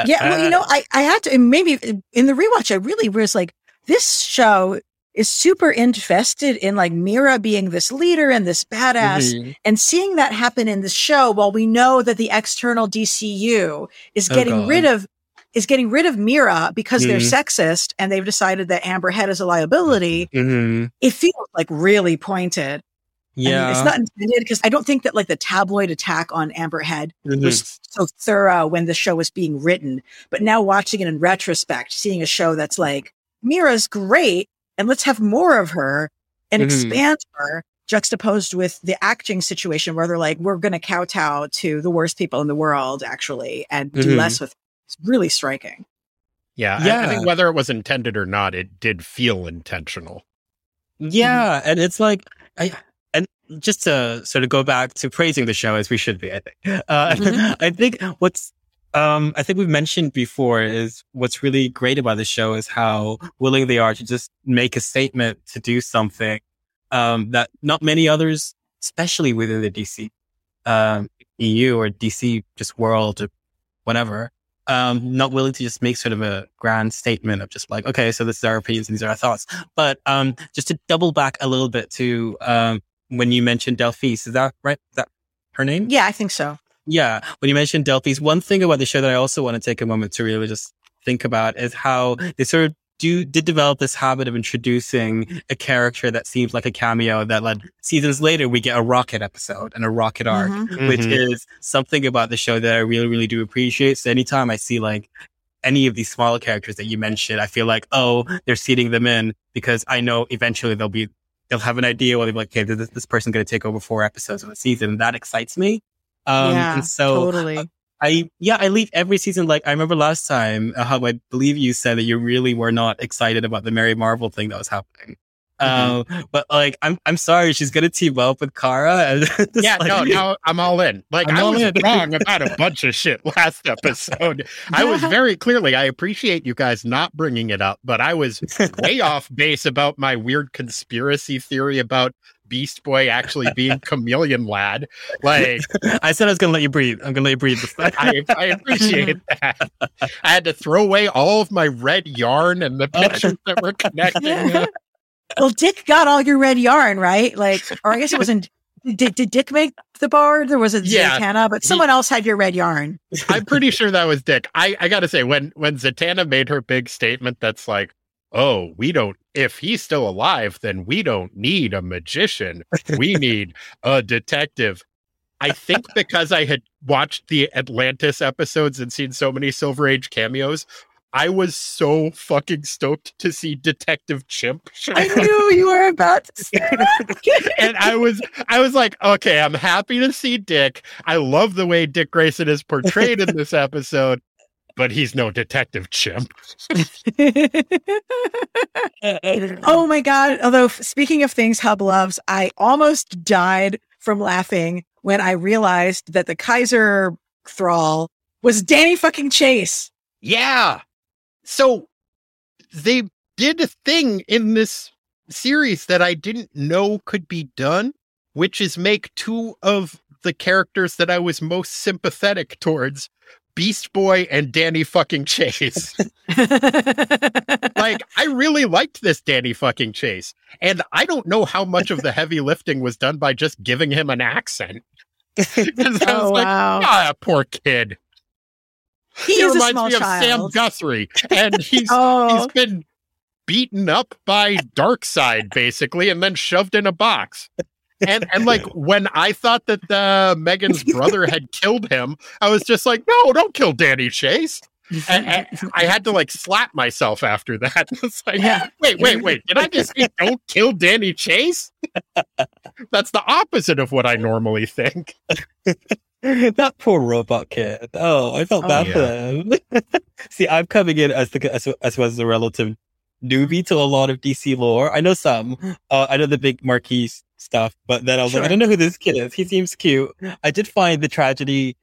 Yeah, well, you know, I, I had to maybe in the rewatch, I really was like, this show is super invested in like Mera being this leader and this badass mm-hmm. and seeing that happen in the show while we know that the external DCU is oh, getting rid of is getting rid of Mera because mm-hmm. they're sexist and they've decided that Amber Heard is a liability. Mm-hmm. It feels like really pointed. Yeah. it's not intended because I don't think that like the tabloid attack on Amber Heard was mm-hmm. so thorough when the show was being written. But now watching it in retrospect, seeing a show that's like, Mera's great, and let's have more of her and mm-hmm. expand her juxtaposed with the acting situation where they're like, we're going to kowtow to the worst people in the world, actually, and do mm-hmm. less with. It's really striking. Yeah, yeah. I, I, think whether it was intended or not, it did feel intentional. Yeah, mm-hmm. and it's like I and just to sort of go back to praising the show as we should be. I think. Uh, mm-hmm. [laughs] I think what's um, I think we've mentioned before is what's really great about the show is how willing they are to just make a statement to do something um, that not many others, especially within the DC um, EU or DC just world or whatever, um, not willing to just make sort of a grand statement of just like, okay, so this is our opinions and these are our thoughts. But um, just to double back a little bit to um, when you mentioned Delphise, is that right? Is that her name? Yeah, I think so. Yeah. When you mentioned Delphis, one thing about the show that I also want to take a moment to really just think about is how they sort of do did develop this habit of introducing a character that seems like a cameo that led seasons later we get a rocket episode and a rocket arc, mm-hmm. which mm-hmm. is something about the show that I really, really do appreciate. So anytime I see like any of these smaller characters that you mentioned, I feel like, oh, they're seeding them in because I know eventually they'll be, they'll have an idea where they'll be like, okay, this, this person's going to take over four episodes of a season. And that excites me. Um, yeah, and so totally. Uh, I, yeah, I leave every season. Like I remember last time, uh, how I believe you said that you really were not excited about the Mary Marvel thing that was happening. Mm-hmm. Um, but like, I'm I'm sorry, she's gonna team up with Kara. [laughs] yeah, like, no, no, I'm all in. Like, I'm i was in. wrong [laughs] about a bunch of shit last episode. I was [laughs] very clearly. I appreciate you guys not bringing it up, but I was way off base about my weird conspiracy theory about Beast Boy actually being Chameleon Lad. Like [laughs] I said, I was gonna let you breathe. I'm gonna let you breathe. [laughs] I, I, appreciate [laughs] that. I had to throw away all of my red yarn and the oh. pictures that were connecting. well, Dick got all your red yarn, right? Like, or I guess it wasn't. Did, did Dick make the bard? There was a yeah, Zatanna, but someone he, else had your red yarn. I'm pretty sure that was Dick. I, I gotta say, when when Zatanna made her big statement, that's like, oh, we don't, if he's still alive, then we don't need a magician. We [laughs] need a detective. I think because I had watched the Atlantis episodes and seen so many Silver Age cameos, I was so fucking stoked to see Detective Chimp. I knew you were about to say that. [laughs] and I was I was like, okay, I'm happy to see Dick. I love the way Dick Grayson is portrayed in this episode but he's no detective chimp. [laughs] oh my god! Although speaking of things Hub loves, I almost died from laughing when I realized that the Kaiser thrall was Danny fucking Chase. Yeah. So they did a thing in this series that I didn't know could be done, which is make two of the characters that I was most sympathetic towards Beast Boy and Danny fucking Chase. [laughs] like, I really liked this Danny fucking Chase. And I don't know how much of the heavy lifting was done by just giving him an accent. [laughs] oh, like, wow. ah, poor kid. He, he reminds me child. of Sam Guthrie. And he's [laughs] oh. he's been beaten up by Darkseid, basically, and then shoved in a box and and like when I thought that uh, the M'gann's [laughs] brother had killed him, I was just like, no, don't kill Danny Chase. and, and I had to like slap myself after that. [laughs] It's like, yeah. wait, wait, wait. Did I just say don't kill Danny Chase? That's the opposite of what I normally think. [laughs] that poor robot kid. Oh, I felt oh, bad yeah. for them. See, I'm coming in as the as, as was a relative newbie to a lot of DC lore. I know some. Uh, I know the big Marquis stuff. But then I was sure. like, I don't know who this kid is. He seems cute. I did find the tragedy.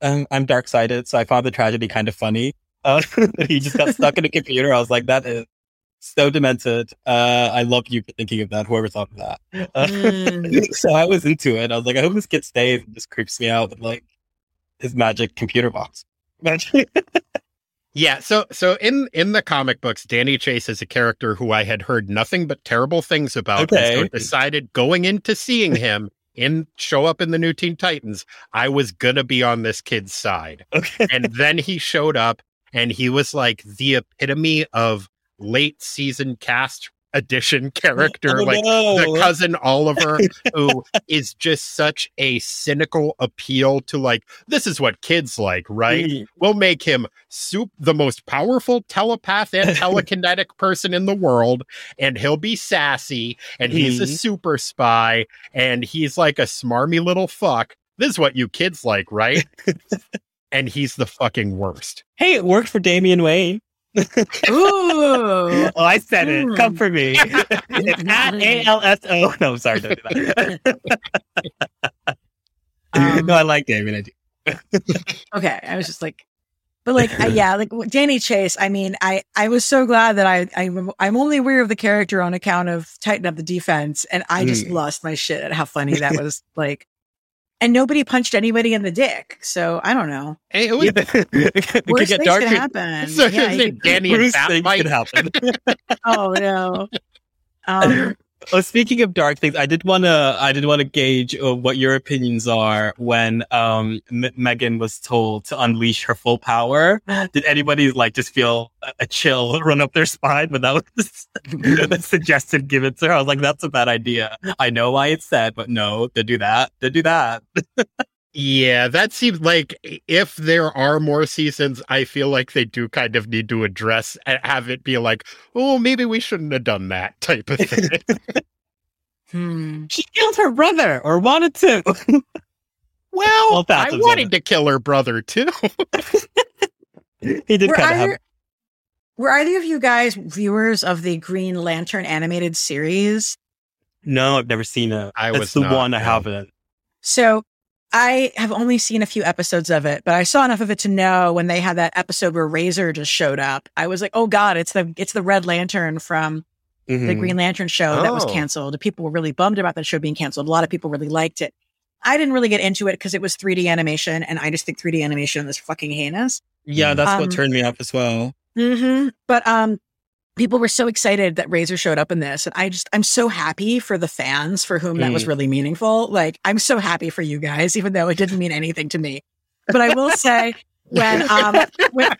Um, I'm dark sided, so I found the tragedy kind of funny. Uh, [laughs] he just got stuck in a computer. I was like, that is so demented. Uh, I love you for thinking of that. Whoever thought of that. [laughs] Uh, mm. so I was into it. I was like, I hope this kid stays and just creeps me out with like his magic computer box. [laughs] Yeah, so so in in the comic books, Danny Chase is a character who I had heard nothing but terrible things about. Okay. And so decided going into seeing him in show up in the new Teen Titans, I was gonna be on this kid's side. [laughs] Okay. And then he showed up and he was like the epitome of late season cast edition [laughs] character, oh, like no. the cousin Oliver, [laughs] who is just such a cynical appeal to like, this is what kids like, right? Mm. We'll make him soup the most powerful telepath and [laughs] telekinetic person in the world, and he'll be sassy, and mm. he's a mm-hmm. super spy, and he's like a smarmy little fuck. This is what you kids like, right? and he's the fucking worst. Hey, it worked for Damian Wayne. Ooh. [laughs] oh, I said it. Ooh. Come for me. [laughs] it's at A L S O. [laughs] No, sorry. Don't do that. um, no, I like David. I do. okay. I was just like, but like, I, yeah, like Danny Chase. I mean, I, I was so glad that I, I, I'm only aware of the character on account of Titan Up the Defense. And I just mm. lost my shit at how funny that was. like, and nobody punched anybody in the dick. So I don't know. Hey, it, was, [laughs] it worst things dark. Could happen. [laughs] So yeah, could, Danny Bruce things could happen. [laughs] oh no. Um, well, speaking of dark things, I did want to I did want to gauge uh, what your opinions are when um, M- M'gann was told to unleash her full power. Did anybody like just feel a, a chill [laughs] run up their spine when that was [laughs] suggested given to her? I was like, that's a bad idea. I know why it's said, but no, to do that, to do that. [laughs] Yeah, that seems like if there are more seasons, I feel like they do kind of need to address and have it be like, oh, maybe we shouldn't have done that type of thing. [laughs] hmm. She killed her brother or wanted to. [laughs] well, well I wanted to kill her brother too. [laughs] he did kind of have were either of you guys viewers of the Green Lantern animated series? No, I've never seen it. I That's was the not, one I no. haven't. So I have only seen a few episodes of it, but I saw enough of it to know when they had that episode where Razer just showed up. I was like, "Oh God, it's the it's the Red Lantern from mm-hmm. the Green Lantern show oh. that was oh. canceled." People were really bummed about that show being canceled. A lot of people really liked it. I didn't really get into it because it was 3D animation, and I just think 3D animation is fucking heinous. Yeah, that's um, what turned me off as well. Mm-hmm. But um, people were so excited that Razer showed up in this. And I just, I'm so happy for the fans for whom mm. that was mm. really meaningful. Like, I'm so happy for you guys, even though it didn't mean anything to me. But I will say, when, [laughs] um, when,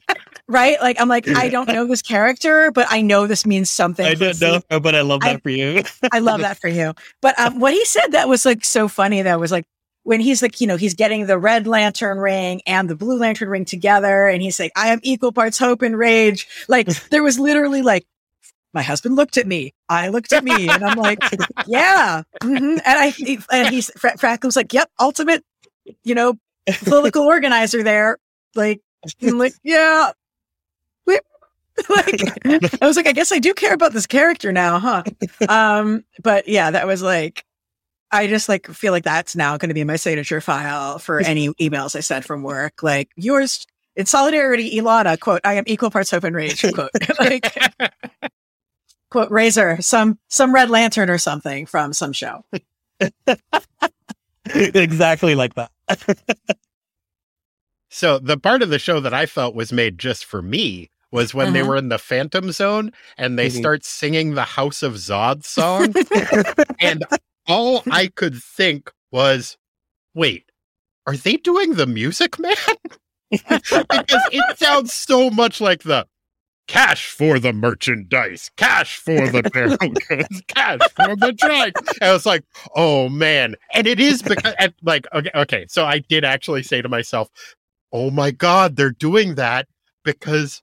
right? Like, I'm like, I don't know this character, but I know this means something. I don't know, but I love that I, for you. I love that for you. But um, what he said that was like so funny, that was like, when he's like, you know, he's getting the red lantern ring and the blue lantern ring together. And he's like, I am equal parts hope and rage. Like [laughs] there was literally like, my husband looked at me. I looked at me and I'm like, [laughs] yeah. Mm-hmm. And I, and he's, Franklin's like, yep, ultimate, you know, political organizer there. Like, I'm like, [laughs] yeah. like, I was like, I guess I do care about this character now, huh? Um, but yeah, that was like, I just like feel like that's now going to be my signature file for any emails I send from work. Like yours in solidarity, Elana, quote, I am equal parts hope and rage, quote. [laughs] like, quote, Razer, some, some red lantern or something from some show. [laughs] exactly like that. [laughs] so the part of the show that I felt was made just for me was when uh-huh. they were in the Phantom Zone and they mm-hmm. start singing the House of Zod song. and all [laughs] I could think was, wait, are they doing the Music Man? [laughs] because it sounds so much like the cash for the merchandise, cash for the [laughs] goods, cash for the drag. And I was like, oh man. And it is because, and like, okay, okay, so I did actually say to myself, oh my God, they're doing that because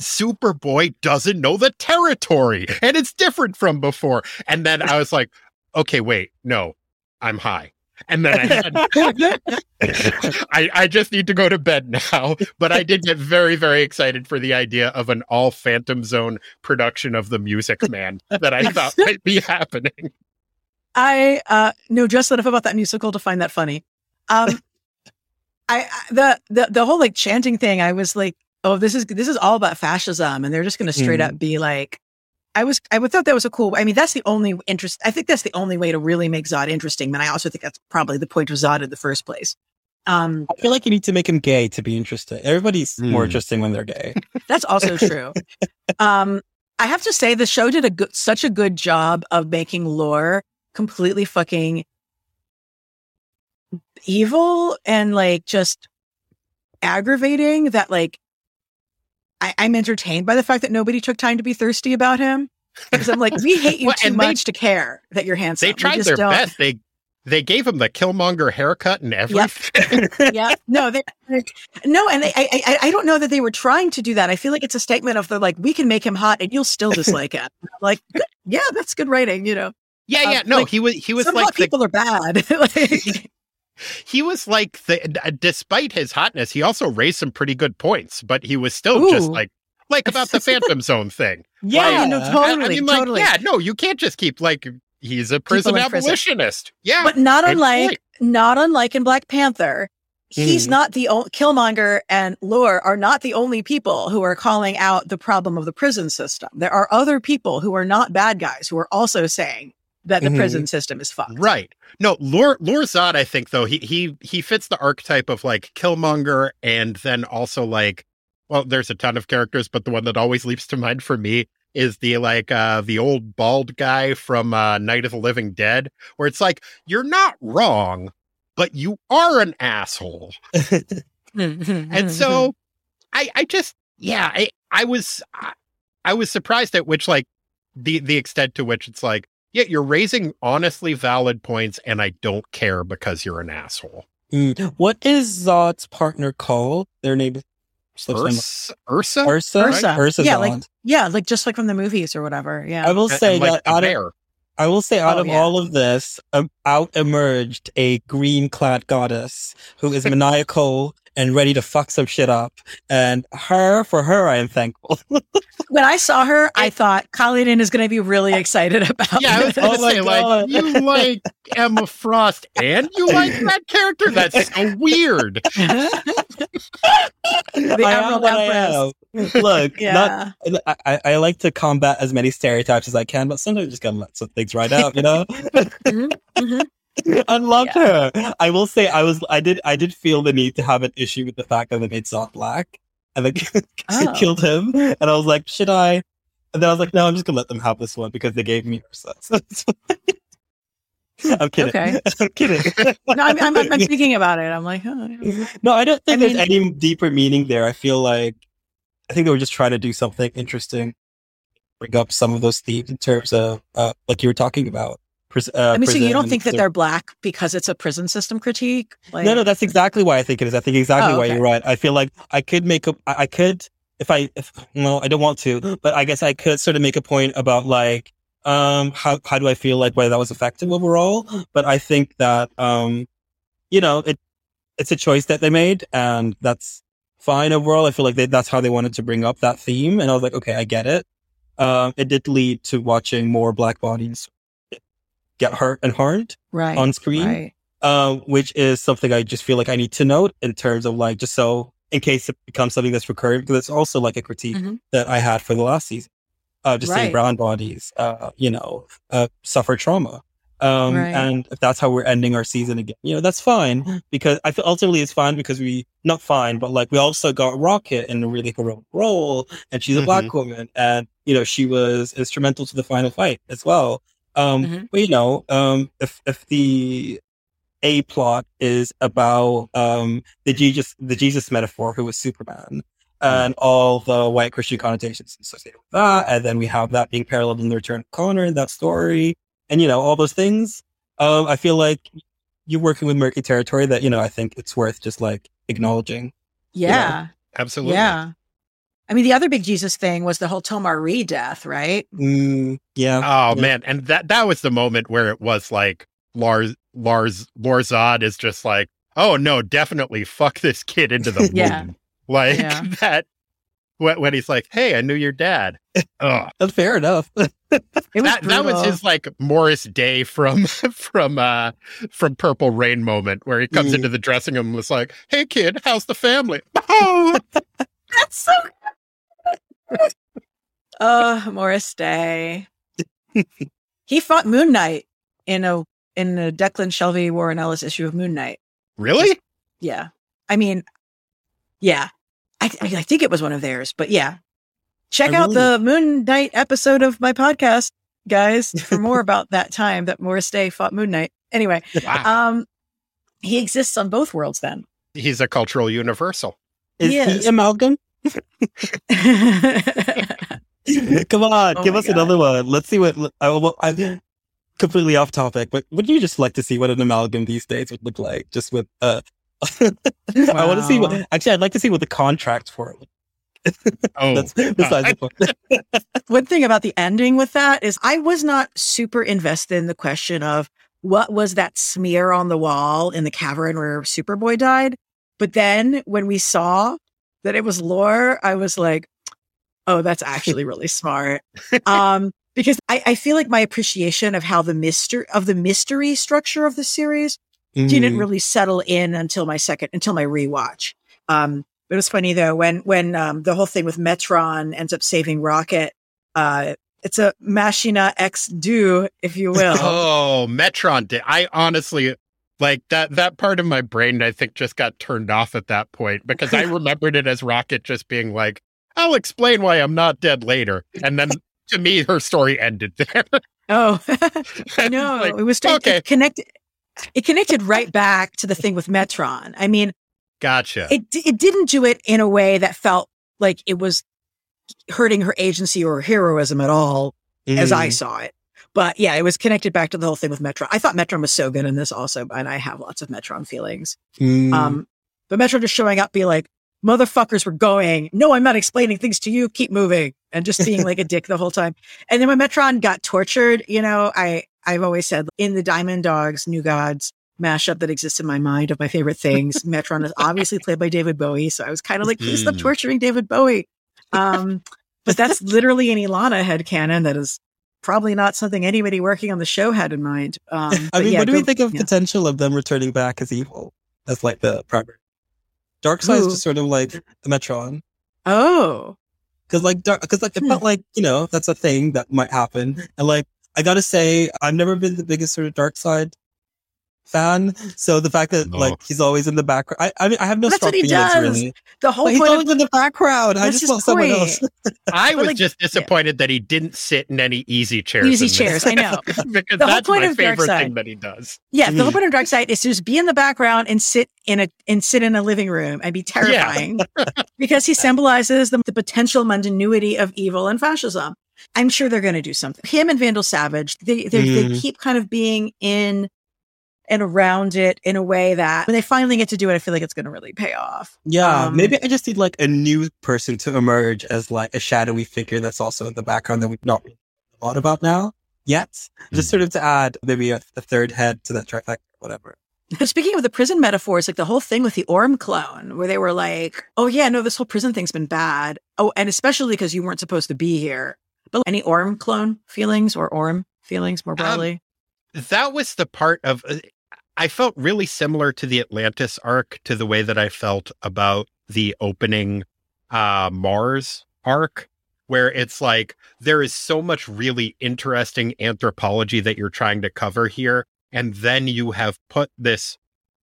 Superboy doesn't know the territory and it's different from before. And then I was like, okay, wait, no, I'm high. And then I had, [laughs] I, I just need to go to bed now. But I did get very, very excited for the idea of an all Phantom Zone production of the Music Man that I thought [laughs] might be happening. I uh, know just enough about that musical to find that funny. Um, [laughs] I the the the whole like chanting thing. I was like, oh, this is this is all about fascism, and they're just going to straight mm. up be like, I was I would thought that was a cool. I mean, that's the only interest. I think that's the only way to really make Zod interesting. But I also think that's probably the point of Zod in the first place. Um, I feel like you need to make him gay to be interested. Everybody's mm. more interesting when they're gay. [laughs] [laughs] That's also true. um, I have to say the show did a good, such a good job of making Lor completely fucking evil and like just aggravating that like I, am entertained by the fact that nobody took time to be thirsty about him. Because I'm like, we hate [laughs] you well, too much they, to care that you're handsome. They tried their don't. best. They they gave him the Killmonger haircut and everything. [laughs] [laughs] Yep. yeah. No, they, no, and they, I, I, I don't know that they were trying to do that. I feel like it's a statement of the like, we can make him hot and you'll still dislike him. like, yeah, that's good writing, you know. Yeah, yeah. Um, no, like, he was he was some like the, people are bad. like, he was like the despite his hotness, he also raised some pretty good points, but he was still Ooh. just like like about the [laughs] Phantom Zone thing. Yeah, like, no, totally. I, I mean, like, totally. yeah, no, you can't just keep like he's a prison abolitionist. Prison. Yeah, but not unlike point. not unlike in Black Panther. He's mm. not the only Killmonger and Lor are not the only people who are calling out the problem of the prison system. There are other people who are not bad guys who are also saying that the mm-hmm. prison system is fucked. Right. No, Lor-Zod, I think though, he he he fits the archetype of like Killmonger and then also like well, there's a ton of characters, but the one that always leaps to mind for me is the like uh the old bald guy from uh Night of the Living Dead, where it's like, you're not wrong, but you are an asshole. [laughs] and so I I just yeah, I I was I, I was surprised at which like the the extent to which it's like yeah, you're raising honestly valid points, and I don't care because you're an asshole. Mm. What is Zod's partner called? Their name is Ursa. Ursa. Ursa. Ursa. Ursa. Yeah, like yeah, like just like from the movies or whatever. Yeah. I will say and, that like out of, I will say out oh, of yeah. all of this, um, out emerged a green clad goddess who is [laughs] maniacal and ready to fuck some shit up. And her, for her, I am thankful. [laughs] when I saw her, I thought Colleen is going to be really excited about. Yeah, I was going [laughs] to oh say, like, you like Emma Frost and you like that character. That's so weird. [laughs] the Emerald Empress. Look, yeah. not, I, I like to combat as many stereotypes as I can, but sometimes you just gotta let some things ride out, you know? mm-hmm, mm-hmm. [laughs] I loved yeah. her. I will say I was I did I did feel the need to have an issue with the fact that they made Zod black and then [laughs] oh. killed him. And I was like, should I? And then I was like, no, I'm just gonna let them have this one because they gave me Ursa. So [laughs] I'm kidding. Okay. I'm kidding. no, I'm, I'm, I'm, thinking about it. I'm like, oh. no, I don't think I there's mean, any deeper meaning there. I feel like I think they were just trying to do something interesting, bring up some of those themes in terms of, uh, like you were talking about. Uh, I mean, so you don't think that they're black because it's a prison system critique? Like... No, no, that's exactly why I think it is. I think exactly oh, why you're right. I feel like I could make a, I could, if I, if, no, I don't want to, but I guess I could sort of make a point about like, um, how, how do I feel like whether that was effective overall? But I think that, um, you know, it, it's a choice that they made and that's, fine overall. I feel like they, that's how they wanted to bring up that theme. And I was like, okay, I get it. Um, it did lead to watching more black bodies get hurt and harmed right, on screen. Right. Um, which is something I just feel like I need to note in terms of like, just so in case it becomes something that's recurring, because it's also like a critique mm-hmm. that I had for the last season. Uh, just right. seeing brown bodies, uh, you know, uh, suffer trauma. Um, right. and if that's how we're ending our season again, you know, that's fine mm. because I feel ultimately it's fine because we, not fine, but like we also got Rocket in a really heroic role and she's a mm-hmm. black woman and, you know, she was instrumental to the final fight as well. Um, mm-hmm. but you know, um, if, if the A plot is about, um, the Jesus, the Jesus metaphor who was Superman, and all the white Christian connotations associated with that. And then we have that being paralleled in the Return of Connor in that story and you know all those things. Um, I feel like you're working with murky territory that you know I think it's worth just like acknowledging. Yeah, you know? absolutely. Yeah. I mean, the other big Jesus thing was the whole Tomar-Re death, right? Mm, yeah. Oh yeah. man, and that that was the moment where it was like Lars Lars Lor-Zod is just like, oh no, definitely fuck this kid into the [laughs] yeah. womb. Like yeah. [laughs] that when he's like, "Hey, I knew your dad." [laughs] That's fair enough. it was that, that, was his like Morris Day from from uh from Purple Rain moment where he comes mm. into the dressing room and was like, "Hey, kid, how's the family?" Oh! That's so. Oh, [laughs] Morris Day. [laughs] he fought Moon Knight in a in a Declan Shalvey Warren Ellis issue of Moon Knight. Really? Yeah. I mean, yeah. I, I think it was one of theirs, but yeah. Check I out really... the Moon Knight episode of my podcast, guys, for [laughs] more about that time that Morris Day fought Moon Knight. Anyway, wow. um, he exists on both worlds then. He's a cultural universal. Is he, is. he amalgam? [laughs] Come on, oh give us God. another one. Let's see what I, well, I'm completely off topic, but would you just like to see what an amalgam these days would look like? Just with uh, wow. [laughs] I want to see what. Actually, I'd like to see what the contract for it. [laughs] oh, that's besides the One thing about the ending with that is I was not super invested in the question of what was that smear on the wall in the cavern where Superboy died. But then when we saw that it was Lor, I was like, oh, that's [laughs] actually really smart. Um, because I, I feel like my appreciation of how the mystery of the mystery structure of the series mm. didn't really settle in until my second, until my rewatch. Um, it was funny though, when, when, um, the whole thing with Metron ends up saving Rocket, uh, it's a Machina X do, if you will. [laughs] oh, Metron did. I honestly, like that, that part of my brain, I think just got turned off at that point because I [laughs] remembered it as Rocket just being like, I'll explain why I'm not dead later. And then to me, her story ended there. oh, [laughs] [laughs] no, like, it was okay. connected it connected right back to the thing with Metron. I mean, gotcha. It it didn't do it in a way that felt like it was hurting her agency or heroism at all, mm. as I mm. saw it. But yeah, it was connected back to the whole thing with Metron. I thought Metron was so good in this also, and I have lots of Metron feelings. Mm. Um, but Metron just showing up, be like, motherfuckers were going, no, I'm not explaining things to you. Keep moving. And just being like a dick the whole time. And then when Metron got tortured, you know, I, I've always said in the Diamond Dogs, New Gods, mashup that exists in my mind of my favorite things. [laughs] Metron is obviously played by David Bowie. So I was kind of like, please stop hmm. torturing David Bowie. Um, but that's literally an Elana headcanon that is probably not something anybody working on the show had in mind. Um, [laughs] I mean, yeah, what do go, we think of yeah. potential of them returning back as evil? As like the primary. Darkseid is just sort of like the Metron. Oh. Cause like, dark, cause like, it felt hmm. like, you know, that's a thing that might happen. And like, I gotta say, I've never been the biggest sort of Darkseid fan. So the fact that no. like he's always in the background, I, I mean, I have no That's strong feelings does. really. The whole but he's always of, in the background. I just want someone else. [laughs] I was like, just disappointed yeah. that he didn't sit in any easy chairs. Easy chairs, I know. [laughs] because the that's my favorite thing that he does. Yeah, the whole point of Darkseid is to just be in the background and sit in a and sit in a living room and be terrifying yeah. [laughs] because he symbolizes the, the potential mundanity of evil and fascism. I'm sure they're going to do something. Him and Vandal Savage, they mm. they keep kind of being in and around it in a way that when they finally get to do it, I feel like it's going to really pay off. Yeah, um, maybe I just need like a new person to emerge as like a shadowy figure that's also in the background that we've not really thought about now yet. Mm. Just sort of to add maybe a, a third head to that trifecta, whatever. But speaking of the prison metaphors, like the whole thing with the Orm clone, where they were like, "Oh yeah, no, this whole prison thing's been bad." Oh, and especially because you weren't supposed to be here. But any Orm clone feelings or Orm feelings more um, broadly? Um, that was the part of uh, I felt really similar to the Atlantis arc to the way that I felt about the opening uh, Mars arc, where it's like there is so much really interesting anthropology that you're trying to cover here. And then you have put this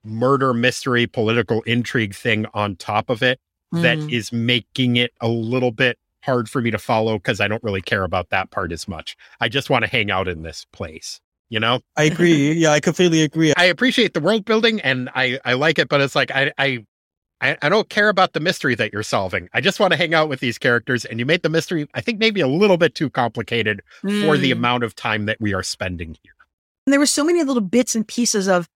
murder mystery political intrigue thing on top of it mm. that is making it a little bit hard for me to follow because I don't really care about that part as much. I just want to hang out in this place you know i agree [laughs] yeah i completely agree i appreciate the world building and i i like it but it's like i i I, don't care about the mystery that you're solving. I just want to hang out with these characters. And you made the mystery, I think, maybe a little bit too complicated mm. for the hmm. amount of time that we are spending here. And there were so many little bits and pieces of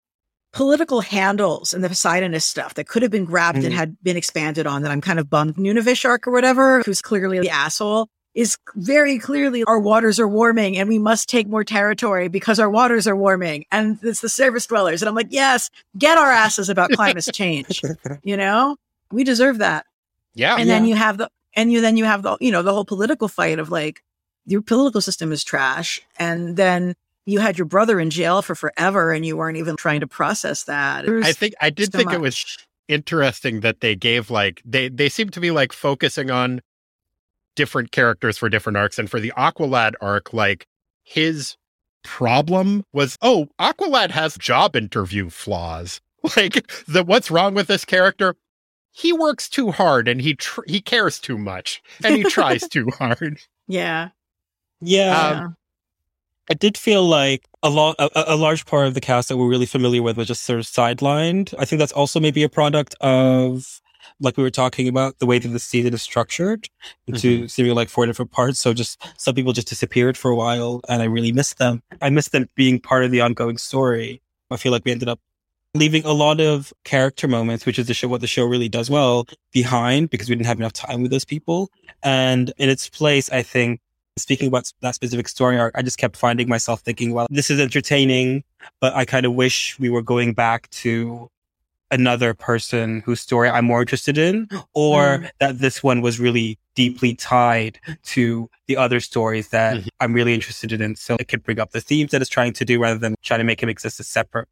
political handles and the Poseidonist stuff that could have been grabbed mm. and hmm. had been expanded on that I'm kind of bummed. Nunavut or whatever, who's clearly the asshole, is very clearly our waters are warming and we must take more territory because our waters are warming and it's the surface dwellers. And I'm like, yes, get our asses about climate [laughs] change. [laughs] you know, we deserve that. Yeah. And yeah. then you have the, and you, then you have the, you know, the whole political fight of like, your political system is trash. And then you had your brother in jail for forever and you weren't even trying to process that. I think, I did so think much. it was interesting that they gave like, they, they seem to be like focusing on different characters for different arcs. And for the Aqualad arc, like his problem was, oh, Aqualad has job interview flaws. [laughs] Like the what's wrong with this character? He works too hard and he tr- he cares too much and he tries [laughs] too hard. Yeah. Yeah. Um, I did feel like a, lot, a, a, large part of the cast that we're really familiar with was just sort of sidelined. I think that's also maybe a product of like we were talking about, the way that the season is structured into mm-hmm. seemingly like four different parts. So just some people just disappeared for a while and I really missed them. I missed them being part of the ongoing story. I feel like we ended up leaving a lot of character moments, which is the show, what the show really does well behind because we didn't have enough time with those people. And in its place, I think speaking about that specific story arc, I just kept finding myself thinking, well, this is entertaining, but I kind of wish we were going back to another person whose story I'm more interested in, or mm. that this one was really deeply tied to the other stories that mm-hmm. I'm really interested in. So it could bring up the themes that it's trying to do rather than trying to make him exist as separate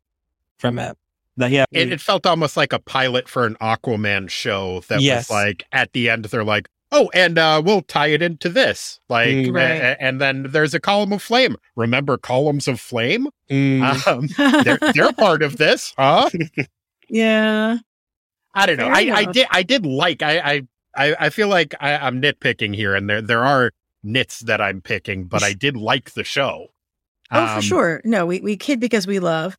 from it. That, yeah. It, it, felt almost like a pilot for an Aquaman show that yes. was like at the end, they're like, oh, and uh, we'll tie it into this. Like, mm, right. a- and then there's a column of flame. Remember columns of flame? Mm. Um, [laughs] they're, they're part of this, huh? [laughs] Yeah. I don't know. I, I did I did like I I I feel like I, I'm nitpicking here and there there are nits that I'm picking, but I did like the show. Oh, um, for sure. No, we, we kid because we love.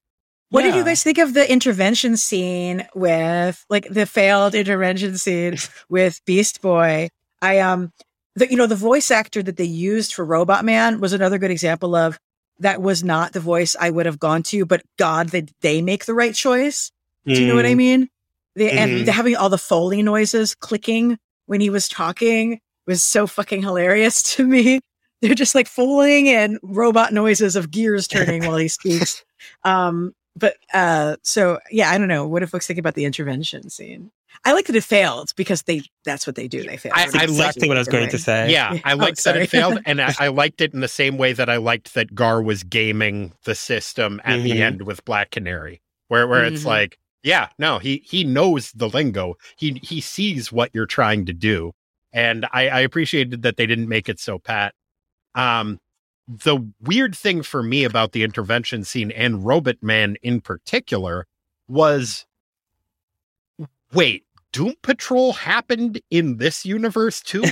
What yeah. did you guys think of the intervention scene with like the failed intervention scene [laughs] with Beast Boy? I um the you know the voice actor that they used for Robot Man was another good example of that was not the voice I would have gone to, but God, that they make the right choice. Do you know what I mm. mean? The, mm-hmm. And having all the Foley noises clicking when he was talking was so fucking hilarious [laughs] to me. They're just like Foleying and robot noises of gears turning while he speaks. [laughs] Um, but uh, so yeah, I don't know. What if folks think about the intervention scene? I like that it failed because they that's what they do. They fail. I, I exactly what I was going to say. [laughs] Yeah, I liked oh, that it failed, and I, I, liked it in the same way that I liked that Gar was gaming the system at mm-hmm. the end with Black Canary, where where mm-hmm. it's like, yeah, no, he he knows the lingo. He he sees what you're trying to do, and I, I appreciated that they didn't make it so pat. Um, the weird thing for me about the intervention scene and Robot Man in particular was wait, Doom Patrol happened in this universe too?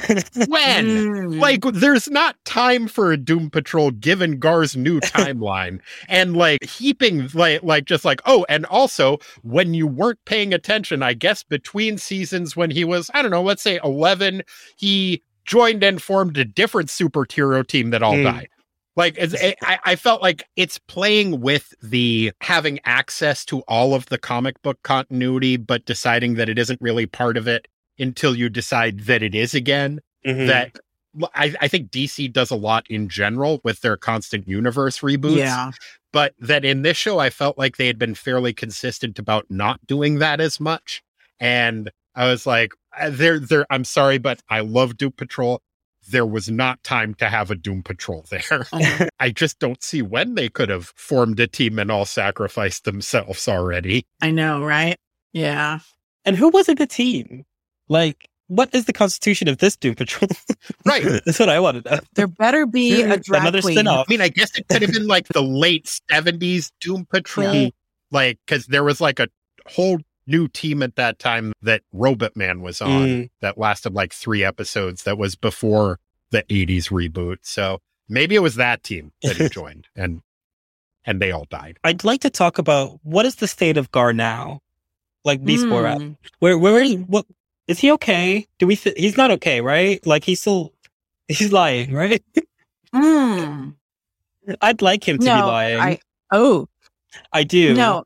when? Hmm. like, there's not time for a Doom Patrol given Gar's new [laughs] timeline. and like heaping like like just like, oh, and also when you weren't paying attention, I guess between seasons when he was, I don't know, let's say 11, he joined and formed a different superhero team that all mm. died. Like it, I, I felt like it's playing with the having access to all of the comic book continuity, but deciding that it isn't really part of it until you decide that it is again. Mm-hmm. That I, I think DC does a lot in general with their constant universe reboots. Yeah. But that in this show, I felt like they had been fairly consistent about not doing that as much. And I was like, uh, they're, they're, I'm sorry, but I love Doom Patrol there was not time to have a Doom Patrol [laughs] there. Oh. I just don't see when they could have formed a team and all sacrificed themselves already. I know, right? Yeah. And who was in the team? Like, what is the constitution of this Doom Patrol? [laughs] right. That's what I wanted to know. There better be a drag Another queen. Spin-off. I mean, I guess it could have been like the late 70s Doom Patrol. Yeah. Like, because there was like a whole new team at that time that Robot Man was on mm. that lasted like three episodes that was before the 80s reboot. So maybe it was that team that he [laughs] joined and and they all died. I'd like to talk about what is the state of Gar now? Like Beast Boy mm. Where where is what is he okay? Do we th- he's not okay, right? Like he's still he's lying, right? mm. [laughs] I'd like him to no, be lying. I, oh, I do. No,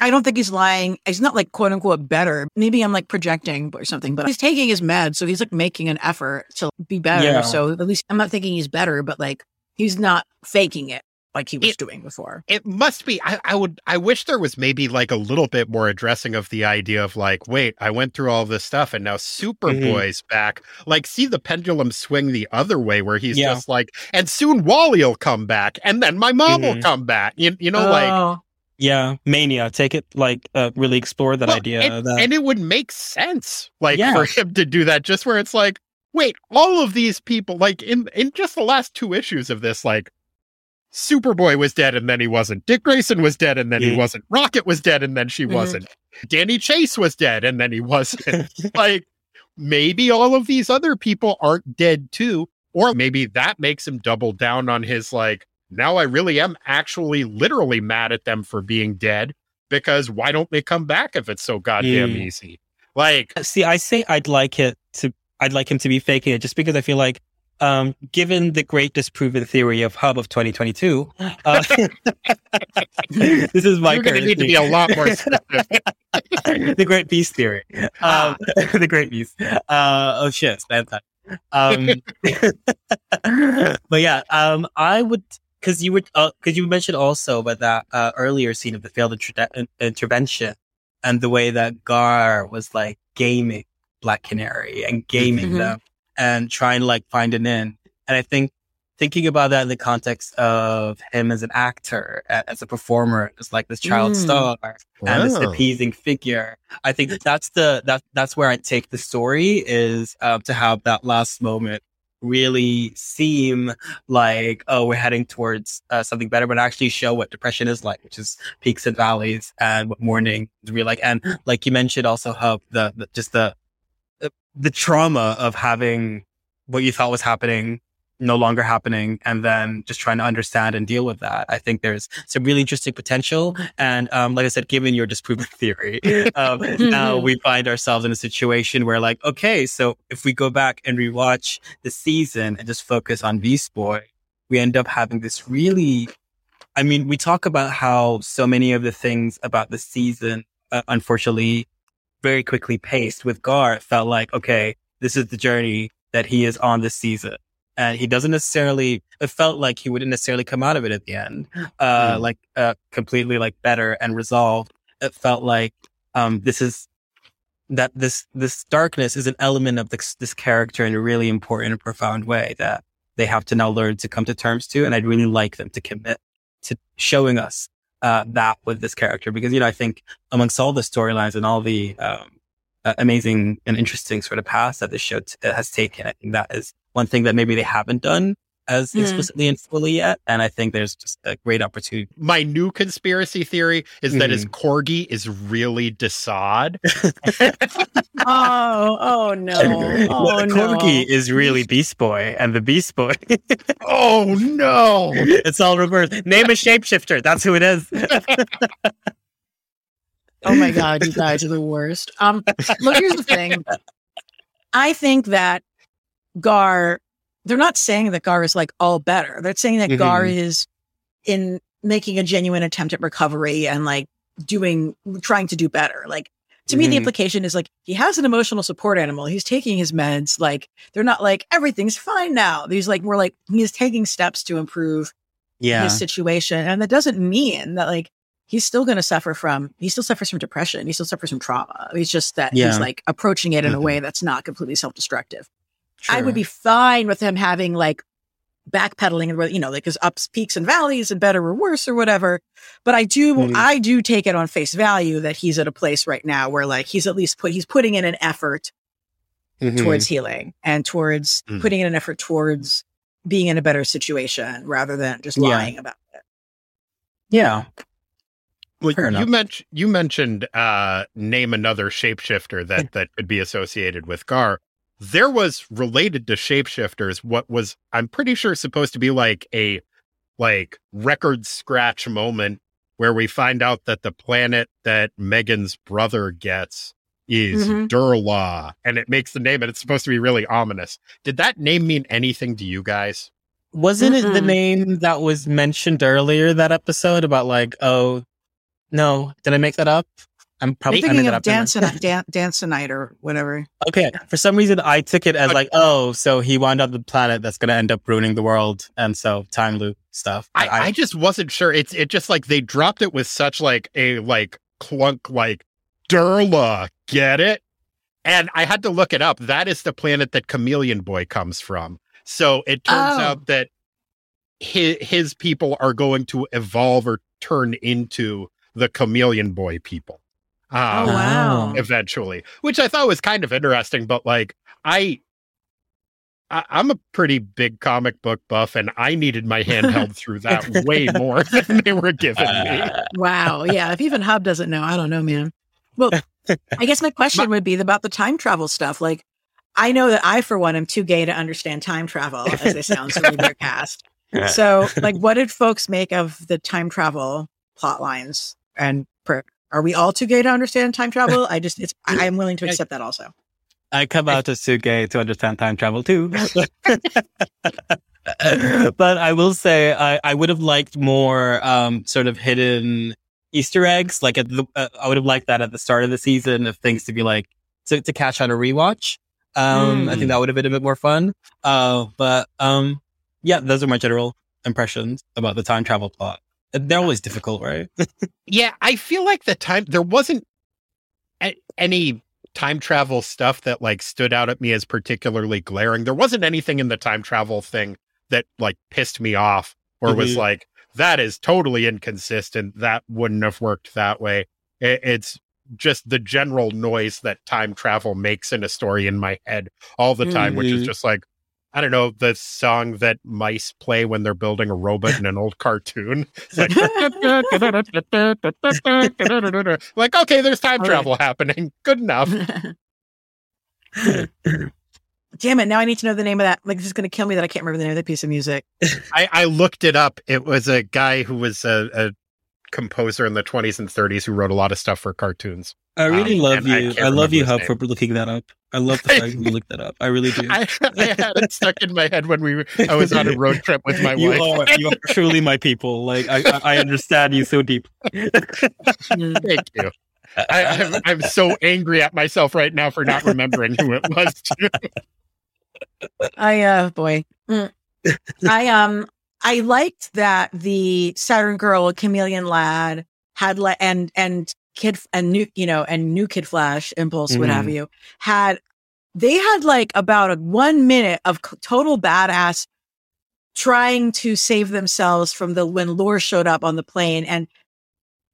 I don't think he's lying. He's not like quote unquote better. Maybe I'm like projecting or something, but he's taking his meds. So he's like making an effort to be better. Yeah. So at least I'm not thinking he's better, but like he's not faking it like he was it, doing before. It must be. I, I, would. I wish there was maybe like a little bit more addressing of the idea of like, wait, I went through all this stuff and now Superboy's mm-hmm. back. Like, see the pendulum swing the other way where he's yeah. just like, and soon Wally will come back, and then my mom mm-hmm. will come back. You, you know, oh. like yeah, mania. Take it like uh, really explore that well, idea. And, that... and, it would make sense, like yeah. for [laughs] him to do that. Just where it's like, wait, all of these people, like in in just the last two issues of this, like Superboy was dead and then he wasn't. Dick Grayson was dead and then he wasn't. Rocket was dead and then she mm-hmm. wasn't. Danny Chase was dead and then he wasn't. [laughs] like maybe all of these other people aren't dead too, or maybe that makes him double down on his like now I really am actually literally mad at them for being dead because why don't they come back if it's so goddamn mm. easy? Like, uh, see, I say I'd like it to, I'd like him to be faking it just because I feel like, um, given the great disproven theory of Hub of 2022, uh, [laughs] this is my. You're going to need to be a lot more. [laughs] the Great Beast theory, um, [laughs] the Great Beast. Uh, oh shit, that. Um, but yeah, um, I would because you were because uh, you mentioned also about that uh, earlier scene of the failed inter- intervention and the way that Gar was like gaming Black Canary and gaming mm-hmm. them and trying to like find an in. And I think thinking about that in the context of him as an actor, as a performer, as like this child mm. star wow. and this appeasing figure, I think that's the that that's where I take the story is uh, to have that last moment really seem like oh we're heading towards uh, something better but actually show what depression is like which is peaks and valleys and what mourning is really like. And like you mentioned also how the, the just the, the the trauma of having what you thought was happening no longer happening and then just trying to understand and deal with that. I think there's some really interesting potential. And, um, like I said, given your disproven [laughs] theory, um, [laughs] now we find ourselves in a situation where like, okay, so if we go back and rewatch the season and just focus on Beast Boy, we end up having this really, I mean, we talk about how so many of the things about the season, uh, unfortunately, very quickly paced with Gar. Felt like, okay, this is the journey that he is on this season and he doesn't necessarily. It felt like he wouldn't necessarily come out of it at the end, uh, mm. like uh, completely like better and resolved. It felt like um, this is that this this darkness is an element of this this character in a really important and profound way that they have to now learn to come to terms to. And I'd really like them to commit to showing us uh, that with this character because you know I think amongst all the storylines and all the um, uh, amazing and interesting sort of paths that this show t- has taken, I think that is one thing that maybe they haven't done as mm. explicitly and fully yet. And I think there's just a great opportunity. My new conspiracy theory is mm. that his mm-hmm. corgi is really Desaad. [laughs] [laughs] oh, oh no. Oh, well, the corgi no. is really Beast Boy and the Beast Boy. [laughs] oh no. It's all reversed. Name a shapeshifter. That's who it is. oh my god, you guys are the worst. Um look here's the thing. I think that Gar they're not saying that Gar is like all better. They're saying that mm-hmm. Gar is in making a genuine attempt at recovery and like doing, trying to do better. Like to mm-hmm. me, the mm-hmm. implication is like he has an emotional support animal. He's taking his meds. Like they're not like everything's fine now. He's like more like he's taking steps to improve yeah. his situation, and that doesn't mean that like he's still going to suffer from he still suffers from depression. He still suffers from trauma. It's just that yeah. he's like approaching it in mm-hmm. a way that's not completely self destructive. Sure. I would be fine with him having like backpedaling and you know like his ups peaks and valleys and better or worse or whatever but i do mm-hmm. i do take it on face value that he's at a place right now where like he's at least put he's putting in an effort mm-hmm. towards healing and towards mm-hmm. putting in an effort towards being in a better situation rather than just lying yeah. about it yeah well, you mentioned you mentioned uh, name another shapeshifter that that could be associated with Gar there was related to shapeshifters what was i'm pretty sure supposed to be like a like record scratch moment where we find out that the planet that M'gann's brother gets is mm-hmm. durla and it makes the name and it's supposed to be really ominous did that name mean anything to you guys wasn't mm-hmm. it the name that was mentioned earlier that episode about like oh no did i make that up I'm probably thinking of Danson, [laughs] Dan- Dansonite or whatever. Okay. For some reason, I took it as like, oh, so he wound up the planet that's going to end up ruining the world. And so time loop stuff. I, I, I, just wasn't sure. It's it just like they dropped it with such like a like clunk, like Durla. Get it? And I had to look it up. That is the planet that Chameleon Boy comes from. So it turns oh. out that his, his people are going to evolve or turn into the Chameleon Boy people. Um, oh wow! Eventually, which I thought was kind of interesting, but like I, I am a pretty big comic book buff, and I needed my hand [laughs] held through that way more [laughs] than they were giving me. [laughs] Wow! Yeah, if even Hub doesn't know, I don't know, man. Well, I guess my question my, would be about the time travel stuff. Like, I know that I, for one, am too gay to understand time travel, as they sound to read their cast. So, like, what did folks make of the time travel plot lines and per- are we all too gay to understand time travel? [laughs] I just, it's, I'm willing to accept that also. I come out as too gay to understand time travel too. [laughs] [laughs] but I will say I, I would have liked more um, sort of hidden Easter eggs. Like at the, uh, I would have liked that at the start of the season of things to be like to, to catch on a rewatch. Um, mm. I think hmm. that would have been a bit more fun. Uh, but um, yeah, those are my general impressions about the time travel plot. They're always difficult, right? [laughs] yeah, I feel like the time there wasn't a- any time travel stuff that like stood out at me as particularly glaring. There wasn't anything in the time travel thing that like pissed me off or mm-hmm. was like that is totally inconsistent. That wouldn't have worked that way. It- it's just the general noise that time travel makes in a story in my head all the time, mm-hmm. which is mm-hmm. just like, I don't know, the song that mice play when they're building a robot in an old cartoon. Like, like, okay, there's time travel happening. Good enough. Damn it. Now I need to know the name of that. Like, this is going to kill me that I can't remember the name of that piece of music. I, I looked it up. It was a guy who was a, a composer in the 20s and 30s who wrote a lot of stuff for cartoons. I really um, love you. I, I love you, Hub, for looking that up. I love the fact you looked that up. I really do. [laughs] I, I, had it stuck in my head when we were, I was on a road [laughs] trip with my you wife. Are, you are truly my people. Like I, I understand you so deep. [laughs] Thank you. I, am I'm, I'm so angry at myself right now for not remembering who it was. I uh boy. Mm. I um I liked that the Saturn Girl, a Chameleon Lad had like and and Kid and new you know and new Kid Flash, Impulse, mm-hmm. what have mm-hmm. you, had they had like about a one minute of total badass trying to save themselves from the when Lor showed up on the plane and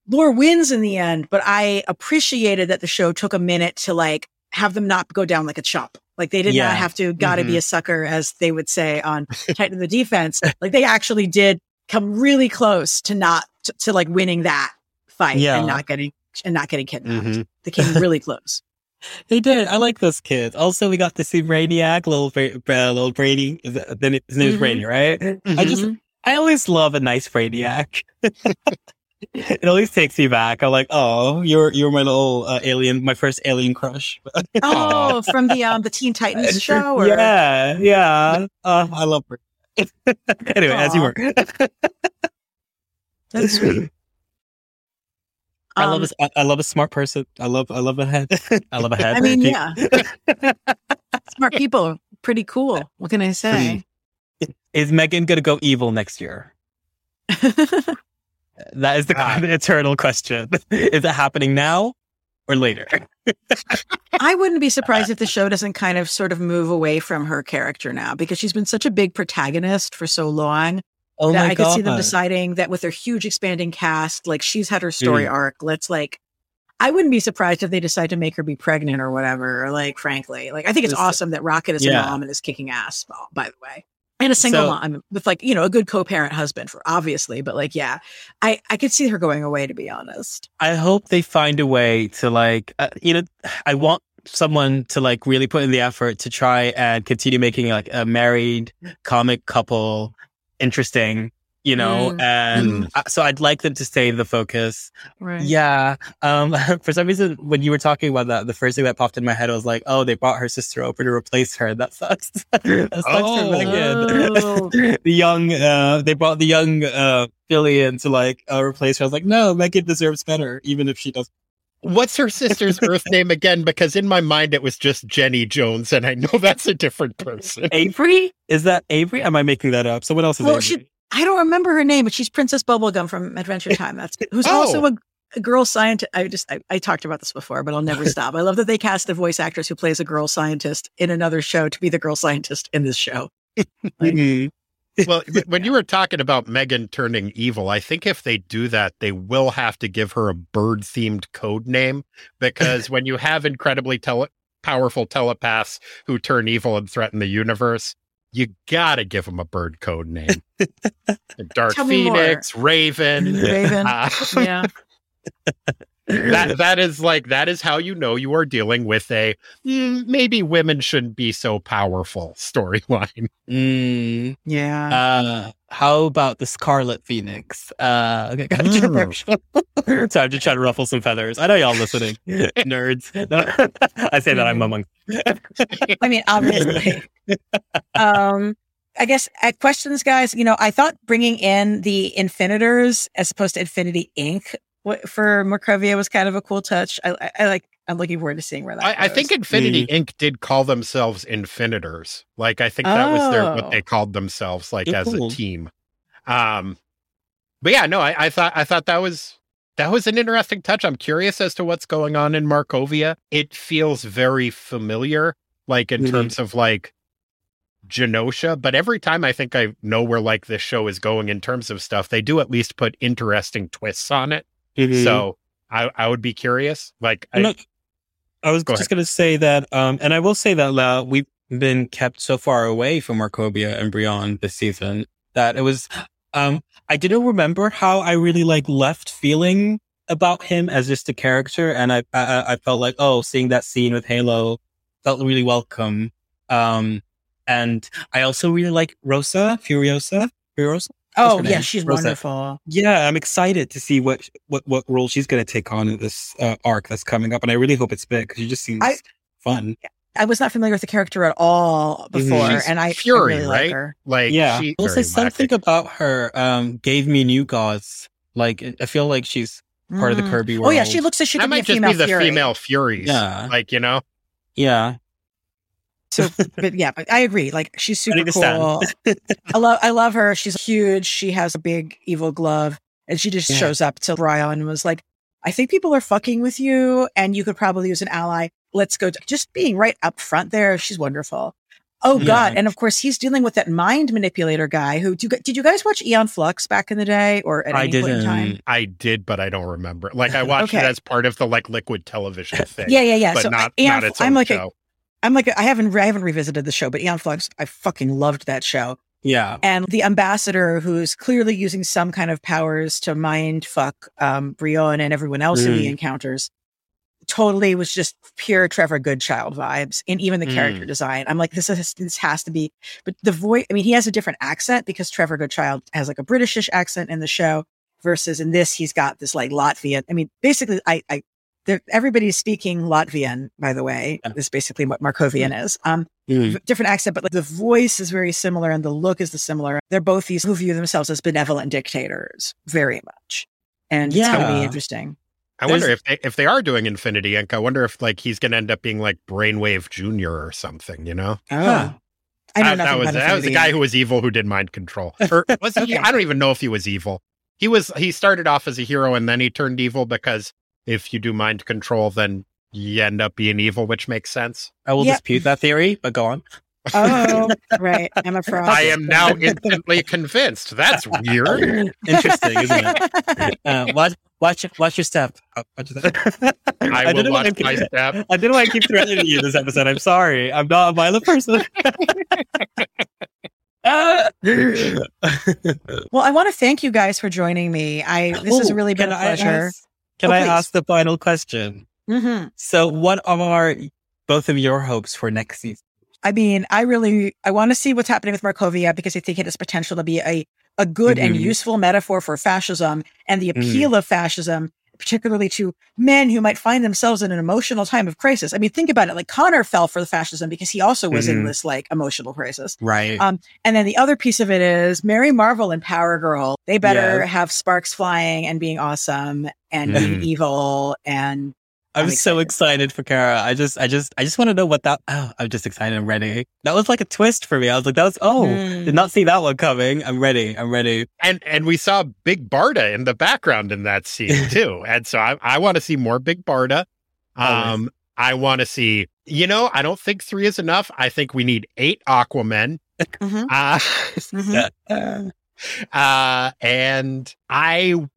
Lor wins in the end, but I appreciated that the show took a minute to like have them not go down like a chump. Like they did yeah. not have to gotta mm-hmm. be a sucker, as they would say on [laughs] Titan the Defense. Like they actually did come really close to not to, to like winning that fight yeah. and not getting and not getting kidnapped. Mm-hmm. They came [laughs] really close. They did. I like those kids. Also, we got to see Brainiac, little uh, little Brady. Then his name is mm-hmm. Brady, right? Mm-hmm. I just, mm-hmm. I always love a nice Brainiac. [laughs] it always takes me back. I'm like, oh, you're you're my little uh, alien, my first alien crush. [laughs] oh, from the um the Teen Titans show. Or? Yeah, yeah. Uh, I love her. anyway, Aww. as you were. That's sweet. I love um, a, I love a smart person. I love I love a head. [laughs] I love a [laughs] head. I mean, yeah. [laughs] smart people, pretty cool. What can I say? Is M'gann gonna go evil next year? That is the uh, eternal question. is it happening now or later? I wouldn't be surprised if the show doesn't kind of sort of move away from her character now because she's been such a big protagonist for so long. Oh that I God. could see them deciding that with their huge expanding cast, like she's had her story mm. arc. Let's like, I wouldn't be surprised if they decide to make her be pregnant or whatever. Or like, frankly, like I think it's awesome that Rocket is yeah. a mom and is kicking ass. By the way, and a single so, mom with like you know a good co-parent husband for obviously but like yeah i i could see her going away to be honest i hope they find a way to like uh, you know i want someone to like really put in the effort to try and continue making like a married comic couple interesting you know mm. and mm. so i'd like them to stay the focus right yeah um [laughs] for some reason when you were talking about that the first thing that popped in my head was like oh they brought her sister over to replace her that sucks [laughs] that sucks oh. for M'gann oh. [laughs] the young uh they brought the young uh Philly in to like uh, replace her i was like no M'gann deserves better even if she does What's her sister's [laughs] Earth name again? Because in my mind it was just Jenny Jones, and I know that's a different person. Avery? Is that Avery? Am I making that up? Someone else is well, Avery. She, I don't remember her name, but she's Princess Bubblegum from Adventure eh, Time. That's who's oh. also a, a, girl scientist. I just I, I, talked about this before, but I'll never [laughs] stop. I love that they cast a voice actress who plays a girl scientist in another show to be the girl scientist in this show. [laughs] Like, mm-hmm. Well, [laughs] when you were talking about M'gann turning evil, I think if they do that, they will have to give her a bird themed code name because when you have incredibly tele- powerful telepaths who turn evil and threaten the universe, you gotta give them a bird code name. [laughs] Dark Phoenix, Raven. Raven. Uh, [laughs] yeah. That [laughs] that is like that is how you know you are dealing with a mm, maybe women shouldn't be so powerful storyline. [laughs] Mm, yeah. Uh, how about the Scarlet Phoenix? Uh, okay, [laughs] mm. Time to try to ruffle some feathers. I know y'all listening, nerds. I say that I'm among. I mean, obviously. um, I guess at questions, guys. You know, I thought bringing in the Infinitors as opposed to Infinity Inc what for Markovia was kind of a cool touch. I, I, I like. I'm looking forward to seeing where that. I, I think Infinity mm. Inc. did call themselves Infinitors. Like I think that oh. was their what they oh. called themselves, like as cool. a team. Um, but yeah, no, I, I thought I thought that was that was an interesting touch. I'm curious as to what's going on in Markovia. It feels very familiar, like in mm-hmm. terms of like Genosha, but every time I think I know where like this show is going in terms of stuff, they do at least put interesting twists on it. Mm-hmm. So I, I would be curious. Like, I, not, I was go just going to say that, um, and I will say that uh, we've been kept so far away from Markovia and Brion this season that it was, um, I didn't remember how I really like left feeling about him as just a character. And I, I, I felt like, oh, seeing that scene with Halo felt really welcome. Um, and I also really like Rosa Furiosa. Furiosa. Oh yeah, she's Rosa. wonderful. Yeah, I'm excited to see what what what role she's going to take on in this uh, arc that's coming up, and I really hope it's big because she just seems I, fun. I was not familiar with the character at all mm-hmm. before, mm-hmm. and I Fury, I really right? Like, her. like yeah, she, will say something about her um, gave me new gods. Like I feel like she's part mm. of the mm. Kirby world. Oh yeah, she looks like she that could might be just be the Fury. female Furies. Yeah, like you know. Yeah, So, but yeah, but I agree. Like she's super cool. I love, I love her. She's huge. She has a big evil glove, and she just yeah. shows up to Ryan and was like, "I think people are fucking with you, and you could probably use an ally. Let's go." Just being right up front there. She's wonderful. Oh yeah. God! And of course, he's dealing with that mind manipulator guy. Who do you, did you guys watch Aeon Flux back in the day, or at I any didn't. point in time? I did, but I don't remember. Like I watched okay. it as part of the like liquid television [laughs] thing. yeah, yeah, yeah. But so not, Aeon, not its I'm like show. A, I'm like I haven't I haven't revisited the show, but Aeon Flux, I fucking loved that show. Yeah. And the ambassador who's clearly using some kind of powers to mind fuck um Brion and everyone else mm. who he encounters totally was just pure Trevor Goodchild vibes and even the character mm. design. I'm like, this is, this has to be, but the voice, I mean, he has a different accent because Trevor Goodchild has like a Britishish accent in the show versus in this, he's got this like Latvian. I mean, basically, I, I, everybody's speaking Latvian, by the way. Yeah. This is basically what Markovian mm. is. Um, mm. different accent, but like the voice is very similar and the look is the similar. They're both these who view themselves as benevolent dictators very much. And yeah. it's going to be interesting. I wonder if they if they are doing Infinity Inc. I wonder if like he's going to end up being like Brainwave Junior or something. You know? Oh. Huh. I know that was that was the guy who was evil who did mind control. [laughs] Or was okay. he? I don't even know if he was evil. He was. He started off as a hero and then he turned evil because if you do mind control, then you end up being evil, which makes sense. I will yep. dispute that theory, but go on. Oh, [laughs] right. I'm a fraud. I am now instantly convinced. That's weird. [laughs] Interesting, isn't it? [laughs] Uh, watch, watch, watch your step. Oh, watch your step. I, I will watch keep, my step. I didn't want to keep threatening you this episode. I'm sorry. I'm not a violent person. well, I want to thank you guys for joining me. I this has really been a pleasure. I ask, can oh, I ask the final question? Mm-hmm. So, what are both of your hopes for next season? I mean, I really I want to see what's happening with Markovia because I think it has potential to be a a good mm-hmm. and useful metaphor for fascism and the appeal mm. of fascism, particularly to men who might find themselves in an emotional time of crisis. I mean, think about it. Like Connor fell for the fascism because he also was mm-hmm. in this like emotional crisis. Right. Um, and then the other piece of it is Mary Marvel and Power Girl. They better yeah. have sparks flying and being awesome and mm-hmm. being evil and I'm, so excited for Kara. I just, I just, I just want to know what that. Oh, I'm just excited. I'm ready. That was like a twist for me. I was like, that was oh, mm. did not see that one coming. I'm ready. I'm ready. And and we saw Big Barda in the background in that scene [laughs] too. and so I, I want to see more Big Barda. Um, I want to see. You know, I don't think three is enough. I think we need eight Aquamen. Mm-hmm. Uh, [laughs] mm-hmm. [laughs] uh, and I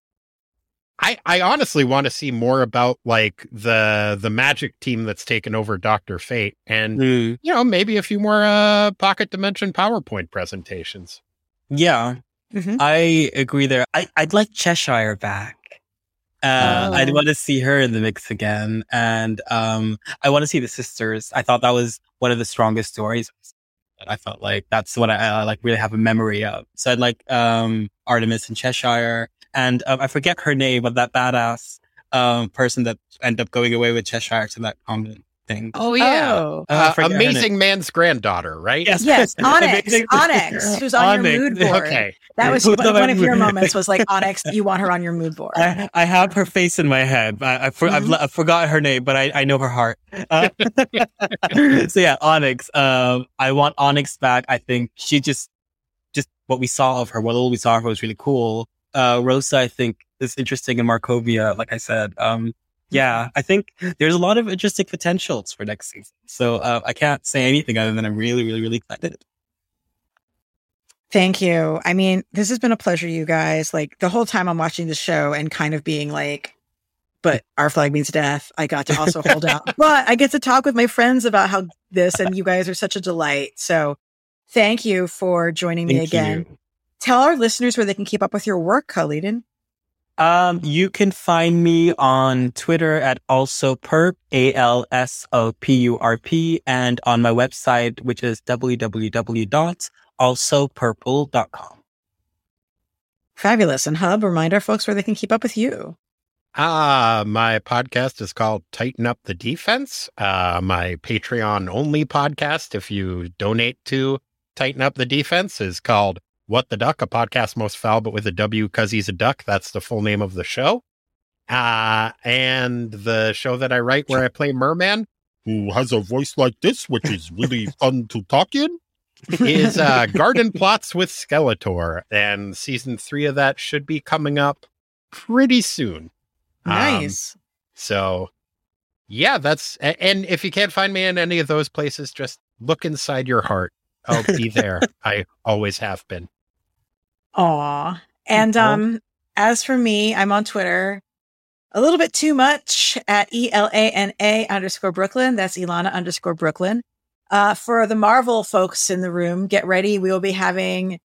I, I honestly want to see more about like the the magic team that's taken over Doctor Fate, and mm. you know maybe a few more uh, Pocket Dimension PowerPoint presentations. Yeah, mm-hmm. I agree there. I I'd like Cheshire back. Uh, oh. I'd want to see her in the mix again, and um, I want to see the sisters. I thought that was one of the strongest stories. I felt like that's what I, I like really have a memory of. So I'd like um, Artemis and Cheshire and um, I forget her name, but that badass um, person that ended up going away with Cheshire to that convent thing. Oh yeah, oh. Uh, amazing man's granddaughter, right? Yes, yes, [laughs] Onyx, Onyx, who's on Onyx. your mood board. Okay, that was one, one of your moments. Was like [laughs] Onyx, you want her on your mood board. I, I have her face in my head. I, I for, mm-hmm. I've, I forgot her name, but I, I know her heart. Uh, [laughs] so yeah, Onyx. Um, I want Onyx back. I think she just, just what we saw of her, what little we saw of her was really cool uh, Rosa, I think, is interesting in Markovia. Like I said, um, yeah, I think there's a lot of interesting potentials for next season. So uh, I can't say anything other than I'm really, really, really excited. Thank you. I mean, this has been a pleasure, you guys. Like the whole time I'm watching the show and kind of being like, but our flag means death. I got to also hold out, [laughs] but I get to talk with my friends about how this and you guys are such a delight. So thank you for joining me thank again. You tell our listeners where they can keep up with your work, Khaliden. Um, you can find me on Twitter at also perp, A-L-S-O-P-U-R-P, and on my website, which is www.alsopurple.com. Fabulous. And Hub, remind our folks where they can keep up with you. Ah, uh, my podcast is called Titan Up the Defense. Uh, my Patreon only podcast, if you donate to Titan Up the Defense, is called what the Duck, a podcast most foul, but with a W because he's a duck. That's the full name of the show. Uh, and the show that I write where I play Merman, who has a voice like this, which is really [laughs] fun to talk in, is uh, [laughs] Garden Plots with Skeletor, and season three of that should be coming up pretty soon. Um, nice. Um, so, yeah, that's and if you can't find me in any of those places, just look inside your heart. I'll be [laughs] there. I always have been. Aw. And um, as for me, I'm on Twitter a little bit too much at E L A N A underscore Brooklyn. That's Elana underscore Brooklyn. Uh, for the Marvel folks in the room, get ready. We will be having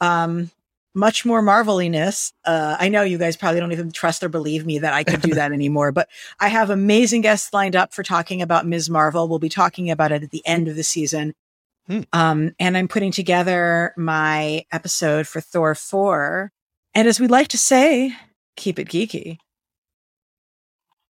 um, much more Marveliness. Uh, I know you guys probably don't even trust or believe me that I could do that [laughs] anymore, but I have amazing guests lined up for talking about Ms. Marvel. We'll be talking about it at the end of the season. Hmm. Um, and I'm putting together my episode for Thor 4. And as we like to say, keep it geeky.